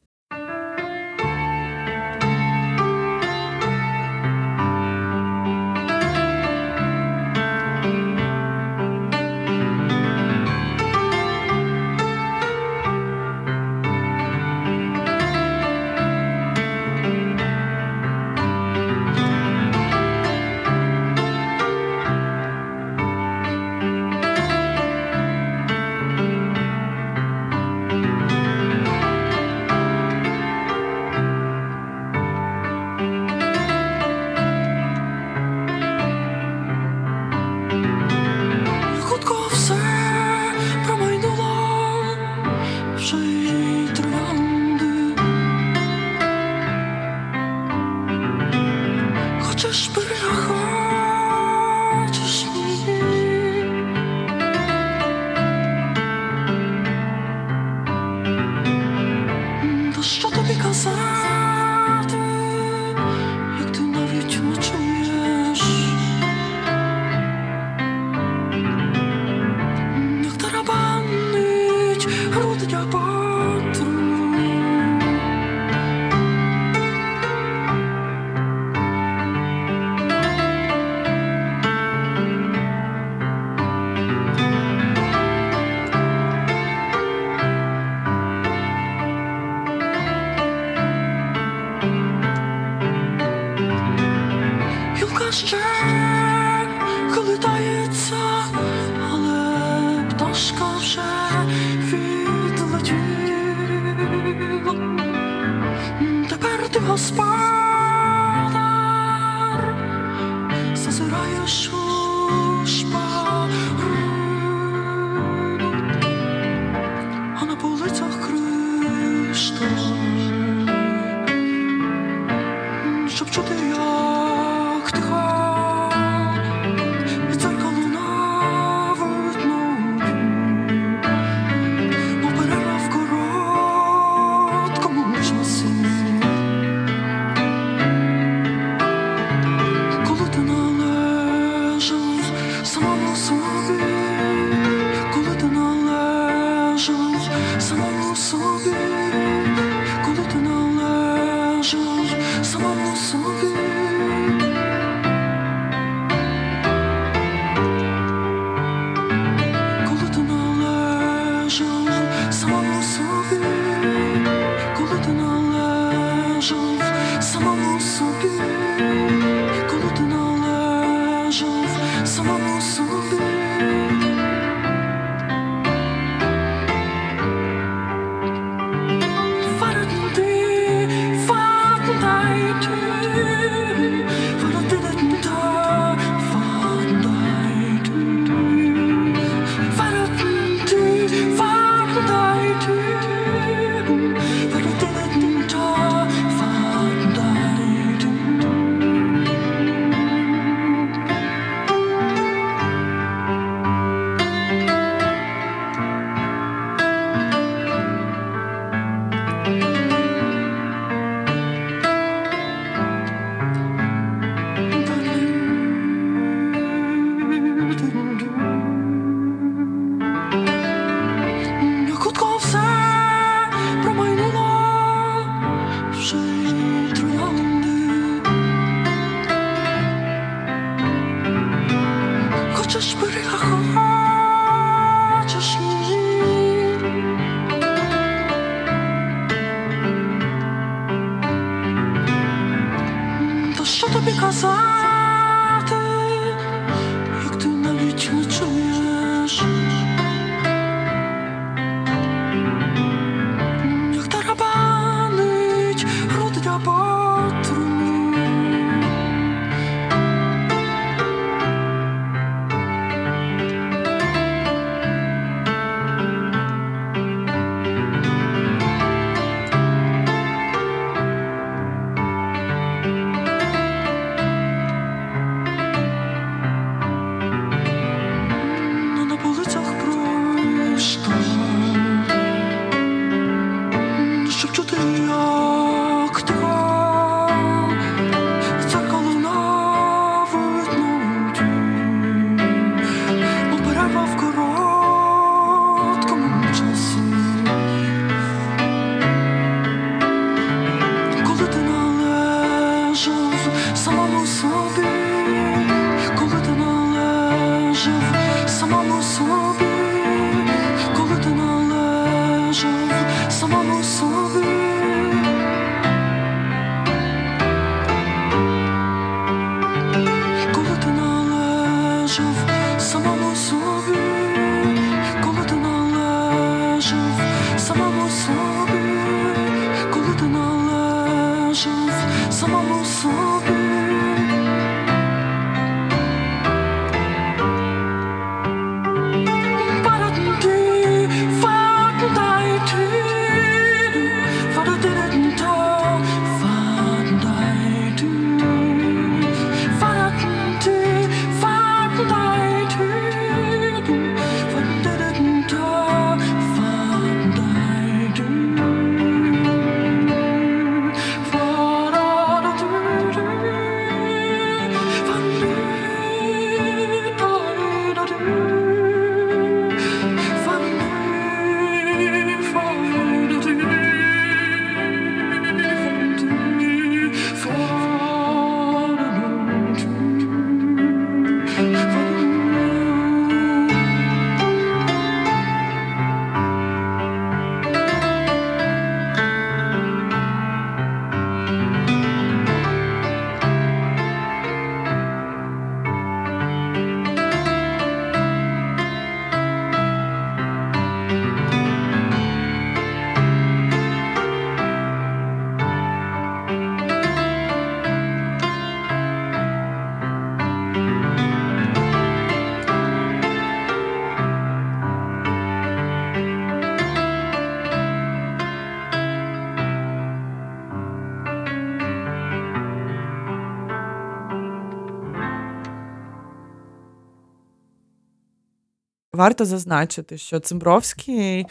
Варто зазначити, що Цимбровський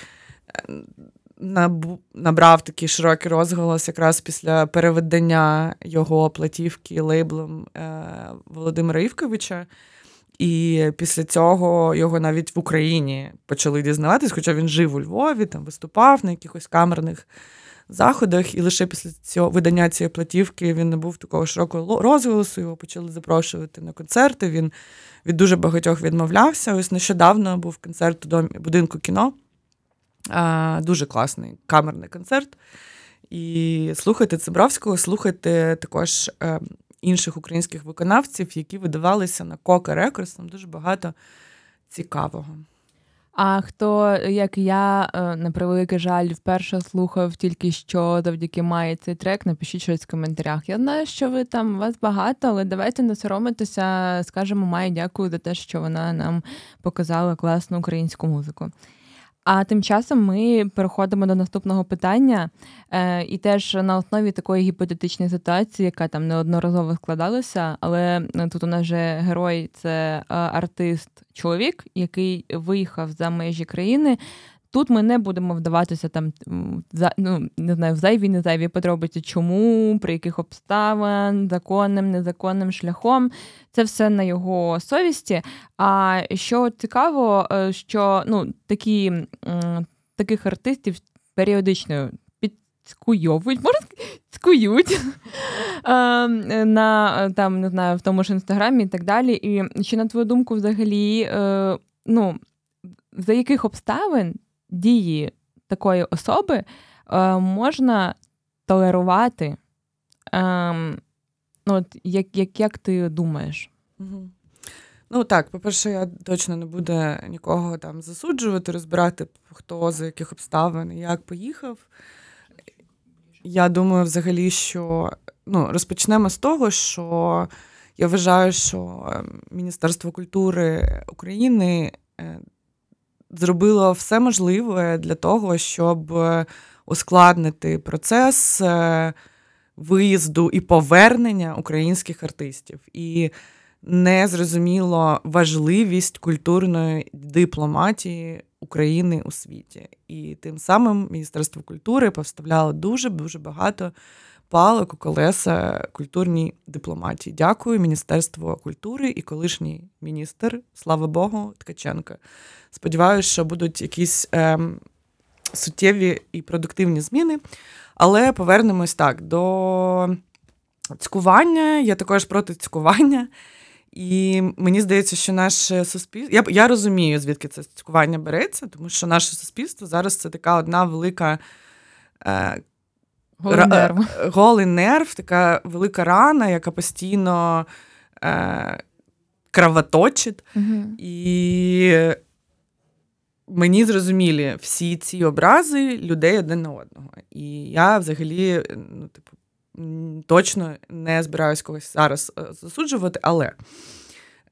набрав такий широкий розголос якраз після переведення його платівки лейблом Володимира Івковича. І після цього його навіть в Україні почали дізнаватись, хоча він жив у Львові, там виступав на якихось камерних заходах. І лише після цього видання цієї платівки він набув такого широкого розголосу. Його почали запрошувати на концерти. Він від дуже багатьох відмовлявся. Ось нещодавно був концерт у домі будинку кіно. А, Дуже класний камерний концерт. І слухайте Цимбровського, слухайте також. е, інших українських виконавців, які видавалися на Koka Records. Там дуже багато цікавого.
А хто, як я, е, на превеликий жаль, вперше слухав тільки що завдяки Маї цей трек, напишіть щось в коментарях. Я знаю, що ви там вас багато, але давайте не соромитися, скажемо Маї дякую за те, що вона нам показала класну українську музику. А тим часом ми переходимо до наступного питання, е, і теж на основі такої гіпотетичної ситуації, яка там неодноразово складалася, але е, тут у нас же герой це е, артист-чоловік, який виїхав за межі країни Тут ми не будемо вдаватися там ну не знаю, в зайві, не зайві подробиці, чому, при яких обставин, законним, незаконним шляхом. Це все на його совісті. А що цікаво, е, що ну такі таких артистів періодично підскуйовують, можна скують на там не знаю, в тому ж інстаграмі і так далі. І чи на твою думку, взагалі, е, ну за яких обставин? Дії такої особи е, можна толерувати. Е, ну, от, Як як, як ти думаєш?
Ну так, по-перше, я точно не буду нікого там засуджувати, розбирати, хто за яких обставин і як поїхав. Я думаю, взагалі, що ну, розпочнемо з того, що я вважаю, що ем, Міністерство культури України зробила все можливе для того, щоб е, ускладнити процес е, виїзду і повернення українських артистів. І не зрозуміло важливість культурної дипломатії України у світі. І тим самим Міністерство культури поставляло дуже дуже багато палок колеса культурній дипломатії. Дякую Міністерству культури і колишній міністр, слава Богу, Ткаченка. Сподіваюся, що будуть якісь е, суттєві і продуктивні зміни. Але повернемось так до цькування. Я також проти цькування. І мені здається, що наше суспільство. Я я розумію, звідки це цькування береться, тому що наше суспільство зараз це така одна велика е,
голий нерв.
Е, голий нерв, така велика рана, яка постійно е, кровоточить. Угу. І мені зрозумілі всі ці образи людей один на одного. І я взагалі ну, типу, точно не збираюсь когось зараз е, засуджувати, але.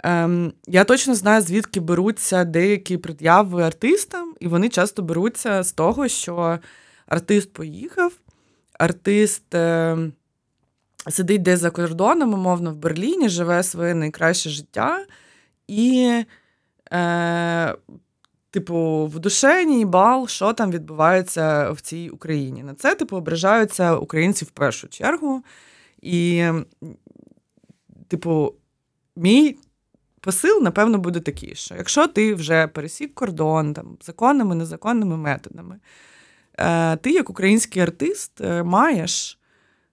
Ем, Я точно знаю, звідки беруться деякі пред'яви артистам, і вони часто беруться з того, що артист поїхав, артист е, сидить десь за кордоном, умовно, в Берліні, живе своє найкраще життя, і, е, типу, в душені бал, що там відбувається в цій Україні. На це, типу, ображаються українці в першу чергу. І, типу, мій. Посил, напевно, буде такий, що якщо ти вже пересік кордон там, законними, незаконними методами, ти, як український артист, е, маєш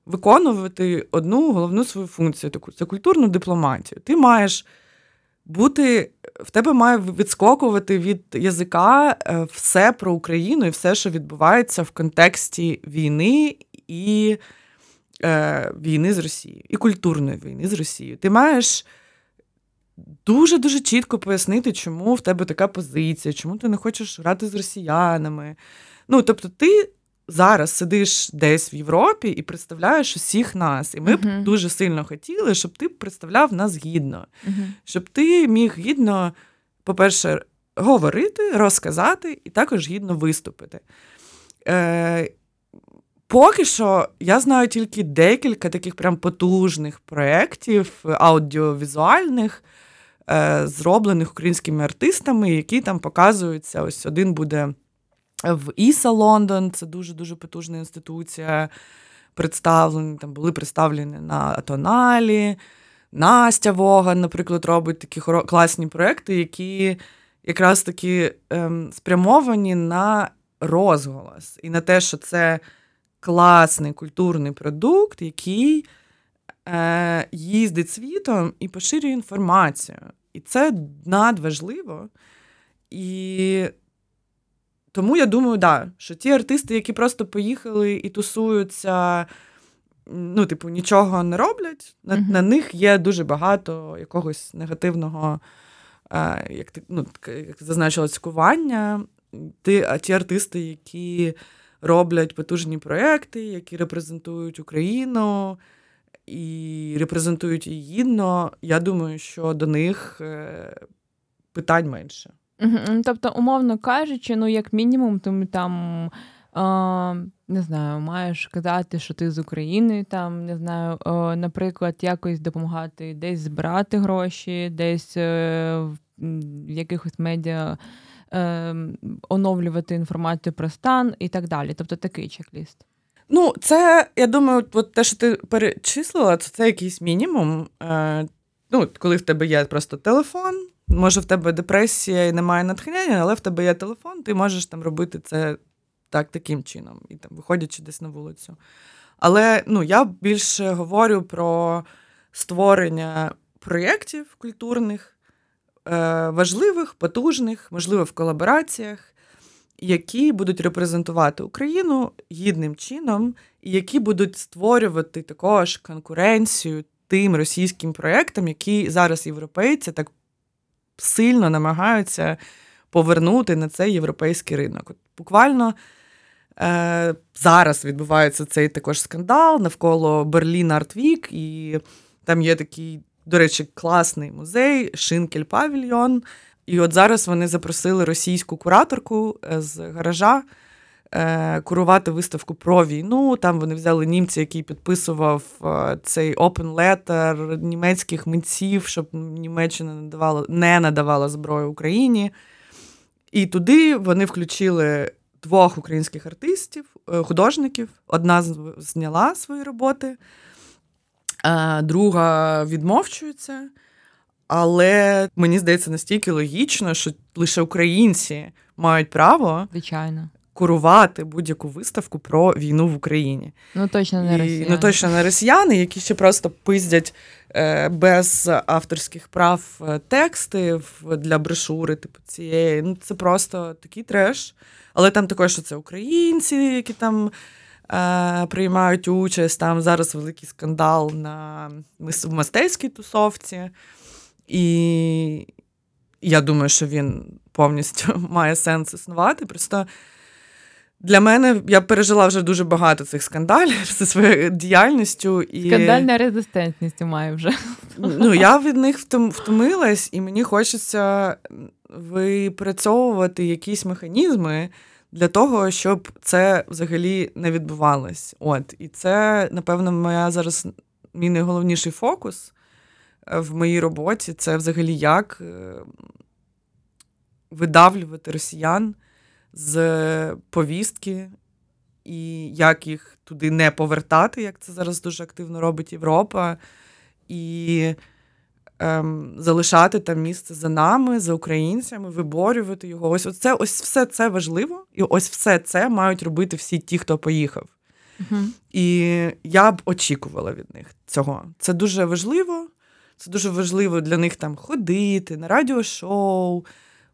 виконувати одну головну свою функцію таку це культурну дипломатію. Ти маєш бути, в тебе має відскокувати від язика е, все про Україну і все, що відбувається в контексті війни і е, війни з Росією, і культурної війни з Росією. Ти маєш. Дуже дуже чітко пояснити, чому в тебе така позиція, чому ти не хочеш грати з росіянами, Ну, тобто, ти зараз сидиш десь в Європі і представляєш усіх нас. І ми uh-huh. б дуже сильно хотіли, щоб ти представляв нас гідно, uh-huh. щоб ти міг гідно, по-перше, говорити, розказати і також гідно виступити. Е, Поки що я знаю тільки декілька таких прям потужних проєктів аудіовізуальних. е, зроблених українськими артистами, які там показуються. Ось один буде в Іса Лондон, це дуже-дуже потужна інституція. Представлені, там були представлені на Тоналі. Настя Воган, наприклад, робить такі класні проекти, які якраз таки ем, спрямовані на розголос і на те, що це класний культурний продукт, який е, їздить світом і поширює інформацію. І це надважливо. І тому я думаю, да, що ті артисти, які просто поїхали і тусуються, ну, типу, нічого не роблять, на, mm-hmm. на них є дуже багато якогось негативного, е, як ти ну, як зазначила, цькування. Ті, а ті артисти, які роблять потужні проекти, які репрезентують Україну і репрезентують її гідно, я думаю, що до них е, питань менше.
Тобто, умовно кажучи, ну, як мінімум, ти там. Не знаю, маєш казати, що ти з України, там не знаю, о, наприклад, якось допомагати десь збирати гроші, десь е, в якихось медіа е, оновлювати інформацію про стан і так далі. Тобто такий чек-ліст.
Ну, це я думаю, от те, що ти перечислила, це, це якийсь мінімум. Е, Ну, коли в тебе є просто телефон. Може, в тебе депресія і немає натхнення, але в тебе є телефон, ти можеш там робити це так, таким чином, і там виходячи десь на вулицю. Але ну, я більше говорю про створення проєктів культурних, е, важливих, потужних, можливо, в колабораціях, які будуть репрезентувати Україну гідним чином, і які будуть створювати також конкуренцію тим російським проєктам, які зараз європейці так сильно намагаються повернути на цей європейський ринок. От Буквально е, зараз відбувається цей також скандал навколо Берлін Артвік, і там є такий, до речі, класний музей Шинкель Павільйон. І от зараз вони запросили російську кураторку е, з гаража. Е, курувати виставку про війну. Там вони взяли німця, який підписував е, цей open letter німецьких митців, щоб Німеччина надавала, не надавала зброю Україні. І туди вони включили двох українських артистів, е, художників. Одна зняла свої роботи, друга відмовчується. Але мені здається настільки логічно, що лише українці мають право
Звичайно
курувати будь-яку виставку про війну в Україні.
Ну точно не росіяни.
Ну точно не росіяни, які ще просто пиздять е, без авторських прав е, тексти для брошури, типу цієї. Ну це просто такий треш. Але там також що це українці, які там. Е, приймають участь, там зараз великий скандал на в мистецькій тусовці, і я думаю, що він повністю має сенс існувати. Просто для мене я пережила вже дуже багато цих скандалів зі своєю діяльністю. І...
Скандальна резистентність має вже.
Ну, Я від них втомилась, і мені хочеться випрацьовувати якісь механізми для того, щоб це взагалі не відбувалось. От. І це, напевно, моя зараз мій найголовніший фокус е, в моїй роботі це взагалі як е, видавлювати росіян з повістки, і як їх туди не повертати, як це зараз дуже активно робить Європа, і ем, залишати там місце за нами, за українцями, виборювати його. Ось це, ось все це важливо, і ось все це мають робити всі ті, хто поїхав. uh І я б очікувала від них цього. Це дуже важливо. Це дуже важливо для них там ходити на радіошоу.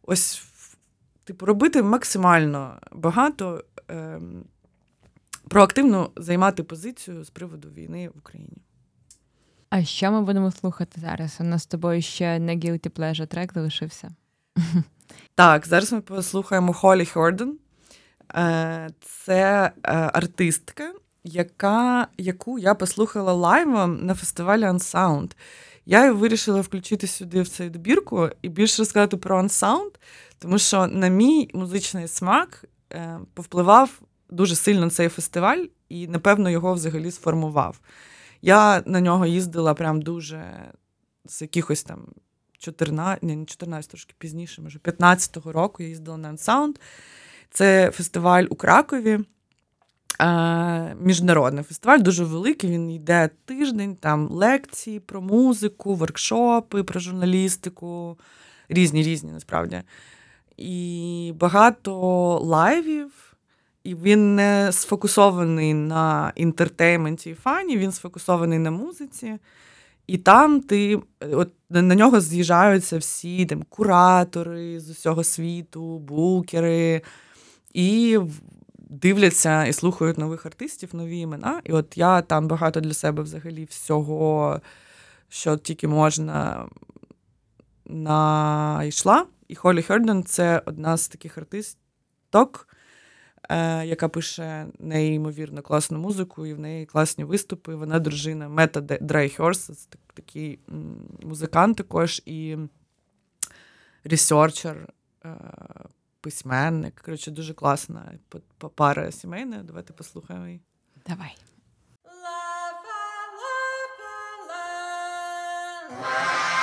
Ось типу, робити максимально багато, е, проактивно займати позицію з приводу війни в Україні.
А що ми будемо слухати зараз? У нас з тобою ще не Guilty Pleasure трек залишився.
Так, зараз ми послухаємо Холі Хорден. Е, це е, артистка, яка, яку я послухала лайвом на фестивалі Unsound. Я вирішила включити сюди в цю добірку і більше розказати про Unsound, тому що на мій музичний смак е, повпливав дуже сильно цей фестиваль, і, напевно, його взагалі сформував. Я на нього їздила прям дуже з якихось там 14, ні, не 14, трошки пізніше, може, 15-го року я їздила на Unsound. Це фестиваль у Кракові. Міжнародний фестиваль дуже великий. Він йде тиждень, там лекції про музику, воркшопи, про журналістику, різні різні насправді. І багато лайвів, і він не сфокусований на інтертейменті і фані, він сфокусований на музиці. І там ти от на нього з'їжджаються всі там куратори з усього світу, букери, і дивляться і слухають нових артистів, нові імена. І от я там багато для себе взагалі всього, що тільки можна знайшла. І Холі Херндон це одна з таких артисток, е, яка пише неймовірно класну музику, і в неї класні виступи. Вона дружина Мета Драйхерста, це такий музикант також і ресерчер, е, письменник. Коротше, дуже класна пара сімейна. Давайте послухаємо її.
Давай. Love, love, love,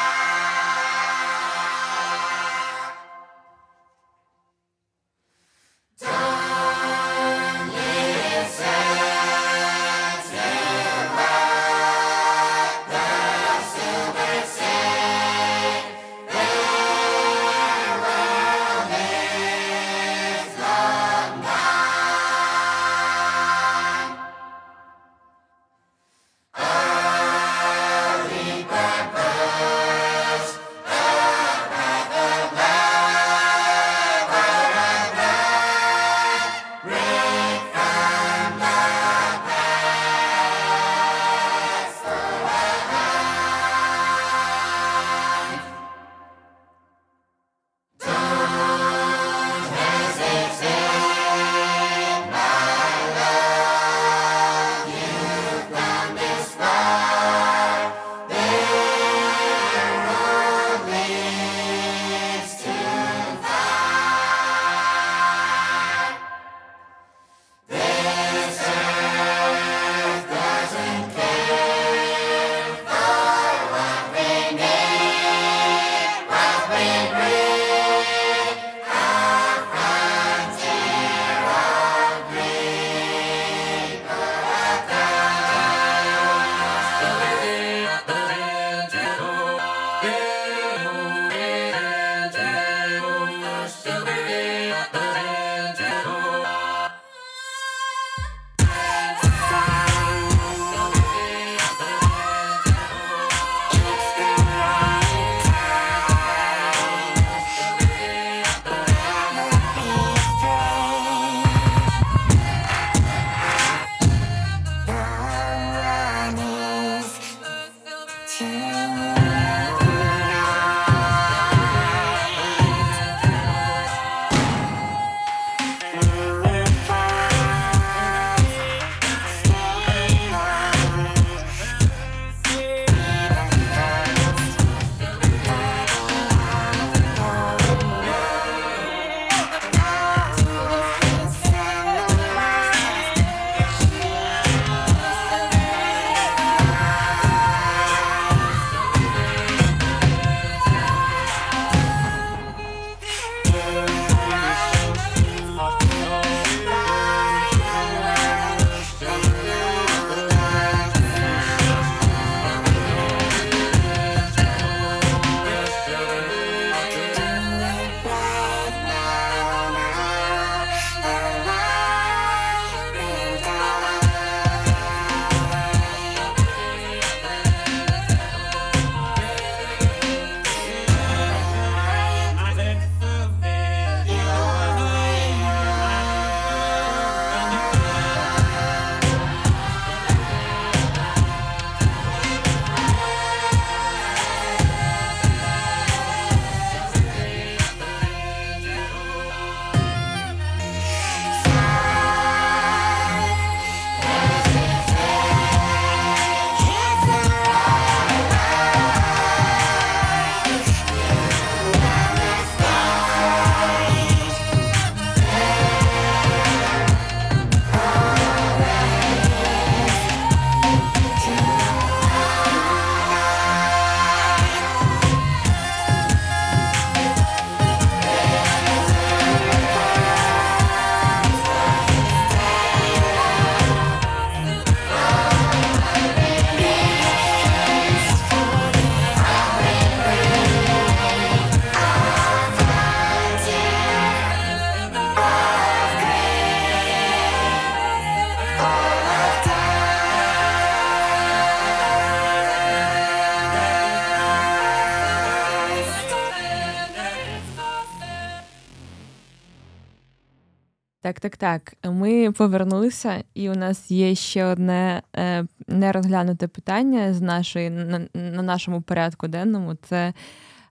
Так, так, так. Ми повернулися, і у нас є ще одне е, нерозглянуте питання з нашої на, на нашому порядку денному. Це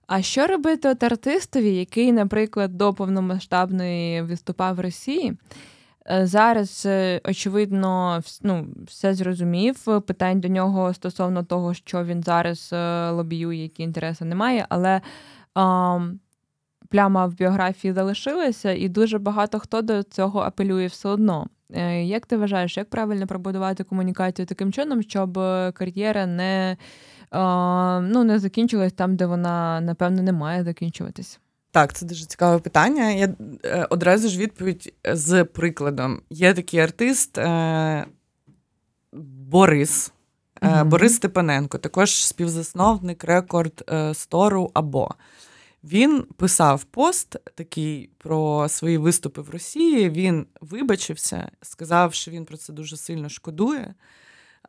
а що робити от артистові, який, наприклад, до повномасштабної виступав в Росії? Е, зараз, е, очевидно, ну, все зрозумів. Питань до нього стосовно того, що він зараз е, лобіює, які інтереси немає, але а, пляма в біографії залишилася, і дуже багато хто до цього апелює все одно. Як ти вважаєш, як правильно пробудувати комунікацію таким чином, щоб кар'єра не ну, не закінчилась там, де вона, напевно, не має закінчуватись?
Так, це дуже цікаве питання. Я е, одразу ж відповідь з прикладом. Є такий артист е, Борис. Mm-hmm. Борис Степаненко, також співзасновник рекорд е, стору або. Він писав пост такий про свої виступи в Росії. Він вибачився, сказав, що він про це дуже сильно шкодує.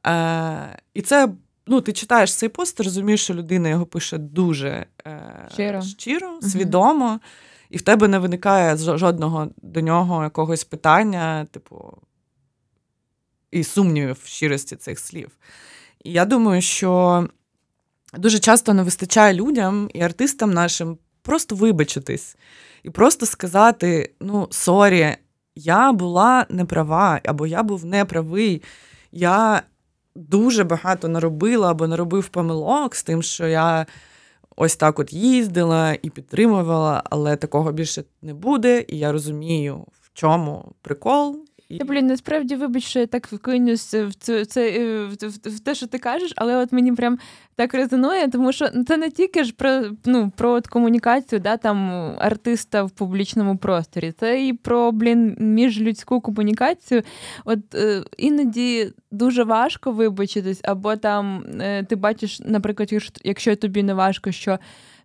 Е, І це ну, ти читаєш цей пост, розумієш, що людина його пише дуже е, щиро, щиро свідомо, і в тебе не виникає жодного до нього якогось питання, типу, і сумнівів в щирості цих слів. І я думаю, що дуже часто не вистачає людям і артистам нашим просто вибачитись і просто сказати: ну, sorry, я була неправа, або я був неправий. Я дуже багато наробила або наробив помилок з тим, що я ось так от їздила і підтримувала, але такого більше не буде. І я розумію, в чому прикол.
Я, блін, насправді, вибач, що я так вклинюсь в це, це в, в, в те, що ти кажеш, але от мені прям так резонує, тому що це не тільки ж про ну, про от комунікацію да, там, артиста в публічному просторі, це і про блін, міжлюдську комунікацію. От е, іноді дуже важко вибачитись, або там е, ти бачиш, наприклад, якщо тобі не важко, що.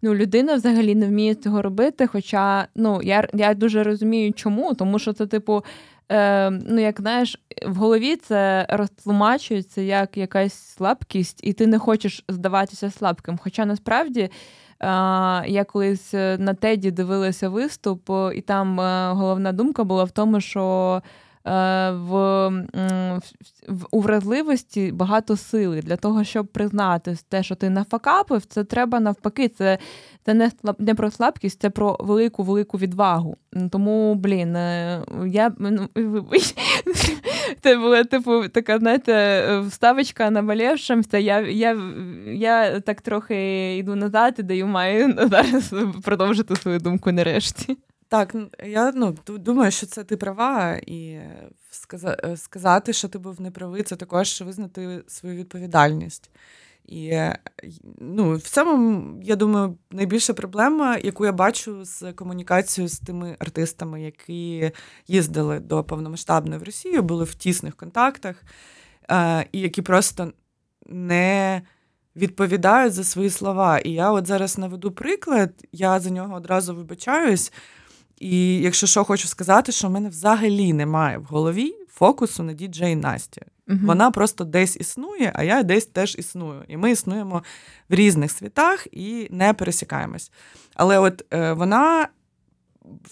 Ну, людина взагалі не вміє цього робити. Хоча ну я я дуже розумію, чому, тому що це, типу, е, ну, як знаєш, в голові це розтлумачується як якась слабкість, і ти не хочеш здаватися слабким. Хоча насправді. Е, я колись е, на Теді дивилася виступ, і там е, головна думка була в тому, що в, в у вразливості багато сили для того, щоб признати те, що ти нафакапив, це треба навпаки. Це це не не про слабкість, це про велику велику відвагу. Тому, блін, е, я ну, це була типу така, знаєте, вставочка на болевшемся. Я я, я так трохи йду назад і даю маю зараз продовжити свою думку нарешті.
Так, я ну, думаю, що це ти права, і сказати, що ти був неправий, це також визнати свою відповідальність. І ну, в цьому, я думаю, найбільша проблема, яку я бачу з комунікацією з тими артистами, які їздили до повномасштабної в Росію, були в тісних контактах, е, і які просто не відповідають за свої слова. І я от зараз наведу приклад, я за нього одразу вибачаюсь. І якщо що, хочу сказати, що в мене взагалі немає в голові фокусу на діджей Насті. Угу. Вона просто десь існує, а я десь теж існую. І ми існуємо в різних світах і не пересікаємось. Але от е, вона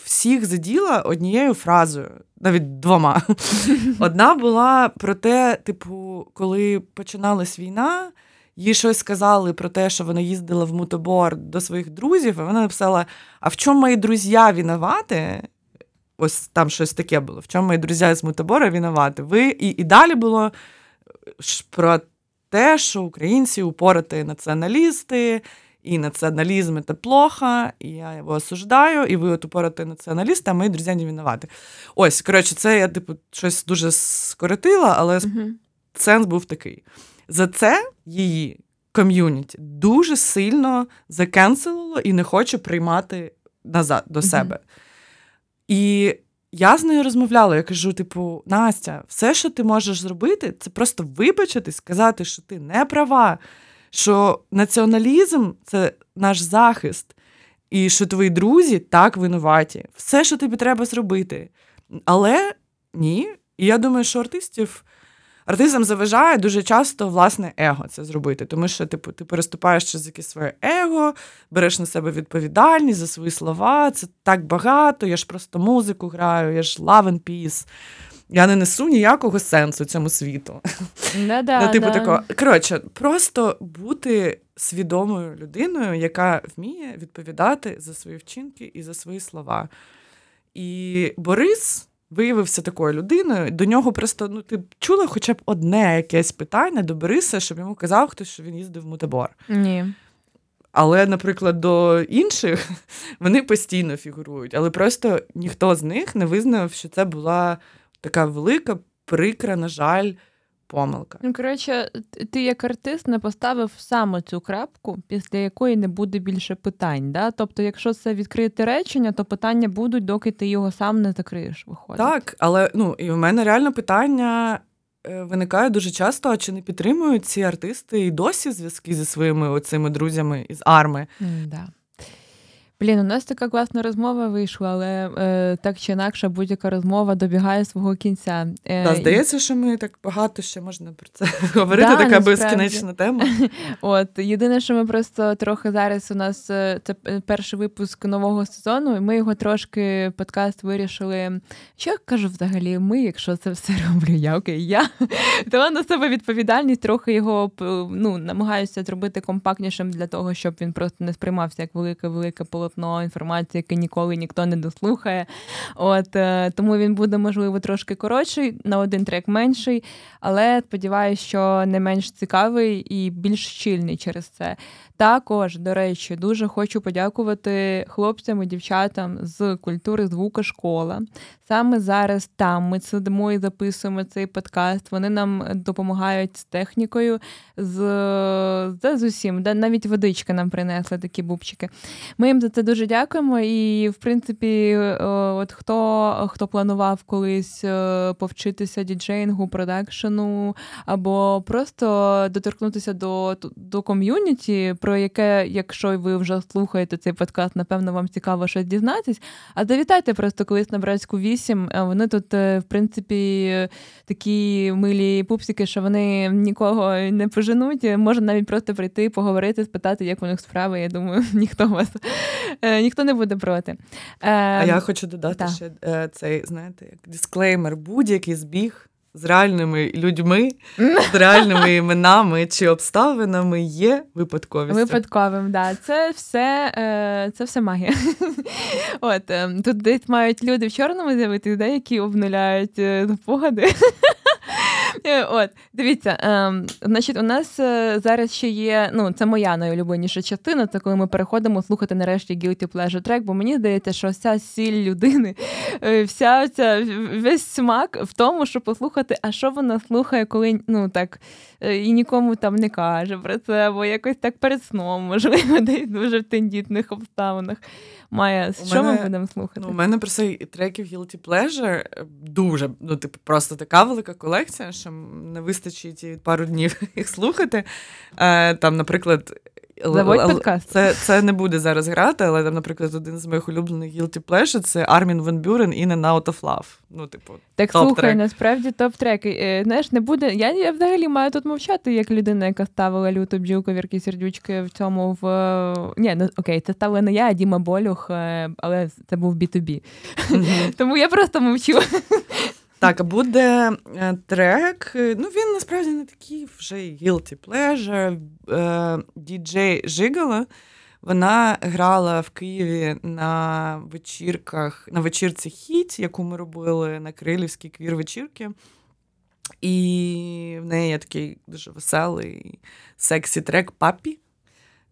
всіх заділа однією фразою, навіть двома. Одна була про те, типу, коли починалась війна їй щось сказали про те, що вона їздила в мутобор до своїх друзів, і вона написала: А в чому мої друзі виновати? Ось там щось таке було. В чому мої друзі з мутобора виновати? Ви і, і далі було про те, що українці упороти націоналісти. І націоналізм це плохо, і я його осуждаю, і ви от упорати націоналісти, а мої друзі не винувати. Ось, коротше, це я типу щось дуже скоротила, але uh сенс був такий. За це її ком'юніті дуже сильно закенселило і не хоче приймати назад до себе. І я з нею розмовляла, я кажу: типу, Настя, все, що ти можеш зробити, це просто вибачитись, сказати, що ти не права, що націоналізм це наш захист, і що твої друзі так винуваті. Все, що тобі треба зробити. Але ні. І я думаю, що артистів артистам заважає дуже часто власне его це зробити. Тому що типу, ти переступаєш через якесь своє его, береш на себе відповідальність за свої слова. Це так багато. Я ж просто музику граю, я ж love and peace. Я не несу ніякого сенсу цьому світу.
Да-да,
Ну, типу,
да.
такого. Коротше, просто бути свідомою людиною, яка вміє відповідати за свої вчинки і за свої слова. І Борис виявився такою людиною. До нього просто ну ти чула хоча б одне якесь питання до Бориса, щоб йому казав хтось, що він їздив в мутабор.
Ні.
Але, наприклад, до інших вони постійно фігурують, але просто ніхто з них не визнав, що це була така велика, прикра, на жаль, помилка.
Ну, коротше, ти як артист не поставив саме цю крапку, після якої не буде більше питань. Да? Тобто, якщо це відкрите речення, то питання будуть, доки ти його сам не закриєш. Виходить.
Так, але ну і в мене реально питання е, виникає дуже часто: а чи не підтримують ці артисти і досі зв'язки зі своїми оцими друзями із арми?
М, Да. Блін, у нас така класна розмова вийшла, але е, так чи інакше будь-яка розмова добігає свого кінця. Е,
Да,
і-
здається, що ми так багато ще можна про це говорити.
Да,
така безкінечна тема.
От єдине, що ми просто трохи зараз у нас е, це е, перший випуск нового сезону, і ми його трошки подкаст вирішили. Що я кажу взагалі? Ми, якщо це все роблю, я окей, я то на себе відповідальність, трохи його ну, намагаюся зробити компактнішим для того, щоб він просто не сприймався як велике велике полотно інформації, яке ніколи ніхто не дослухає. От е, тому він буде можливо трошки коротший, на один трек менший, але сподіваюся, що не менш цікавий і більш щільний через це. Також, до речі, дуже хочу подякувати хлопцям і дівчатам з культури звука школа. Саме зараз там ми сидимо і записуємо цей подкаст. Вони нам допомагають з технікою, з, з, з усім. Да, навіть водички нам принесли такі бубчики. Ми їм за це дуже дякуємо. І, в принципі, е, от хто, хто планував колись е, повчитися діджеїнгу, продакшену, або просто доторкнутися до, до ком'юніті, про яке, якщо ви вже слухаєте цей подкаст, напевно, вам цікаво щось дізнатись. А завітайте просто колись на братську 8. Е, Вони тут, е, в принципі, такі милі пупсики, що вони нікого не поженуть. Можна навіть просто прийти, поговорити, спитати, як у них справи. Я думаю, ніхто вас е, ніхто не буде проти.
А я хочу додати ще цей, знаєте, як дисклеймер, будь-який збіг з реальними людьми, з реальними іменами чи обставинами є випадковістю.
Випадковим, да. Це все, е, це все магія. От, е, тут десь мають люди в чорному з'явитися, да, які обнуляють е, спогади. Е, От, дивіться, ем, значить, у нас е, зараз ще є. Ну, це моя найулюбленіша частина. Це коли ми переходимо слухати нарешті Guilty Pleasure Track, бо мені здається, що вся сіль людини, е, вся ця весь смак в тому, щоб послухати, а що вона слухає, коли ну так і нікому там не каже про це, або якось так перед сном, можливо, десь дуже в тендітних обставинах. Має,
У
що ми будемо слухати?
Ну, у мене просто треків Guilty Pleasure е, дуже, ну, типу, просто така велика колекція, що не вистачить і пару днів їх слухати. Е, там, наприклад,
Заводь подкаст.
Це, це не буде зараз грати, але там, наприклад, один з моїх улюблених Guilty Pleasure це Армін Ван Бюрен In and Out of Love. Ну, типу,
Так
топ-трек.
слухай, насправді топ-трек. Е, Знаєш, не буде. Я, я взагалі маю тут мовчати, як людина, яка ставила люту бджілку вірки сердючки в цьому в. Ні, ну окей, це ставила не я, а Діма Болюх, е, але це був B2B. Тому я просто мовчу.
Так, буде е, трек. Ну, він насправді не такий вже guilty pleasure. Е, Діджей Жигала. Вона грала в Києві на вечірках, на вечірці Хіт, яку ми робили на Крилівській квір-вечірки. І в неї є такий дуже веселий сексі трек Папі.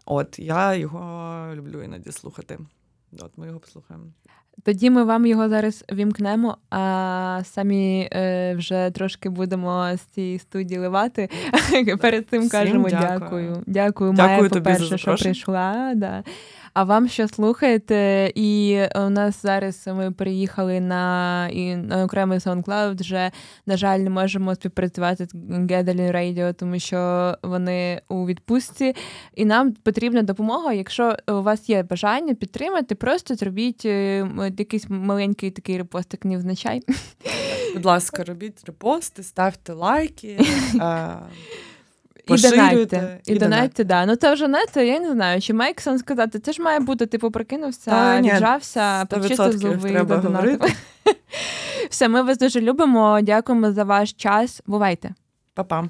От я його люблю іноді слухати. От ми його послухаємо.
Тоді ми вам його зараз вімкнемо, а самі е, вже трошки будемо з цієї студії ливати. Перед цим
Всім
кажемо
дякую.
дякую. Дякую,
Дякую
Майя,
тобі
по-перше, що прийшла. Да. А вам що слухаєте? І е, у нас зараз ми приїхали на і на окремий SoundCloud, Вже на жаль, не можемо співпрацювати з Gathering Radio, тому що вони у відпустці, і нам потрібна допомога. Якщо у вас є бажання підтримати, просто зробіть е, якийсь маленький такий репостик, невзначай.
Будь ласка, робіть репости, ставте лайки. Е,
І донайте. І,
і
донайте, да. Ну це вже не це, я не знаю. Чи має сенс сказати? Це ж має бути, типу,
прикинувся,
віджався, почистив зуби.
Треба говорити.
Все, ми вас дуже любимо. Дякуємо за ваш час. Бувайте.
Па-пам.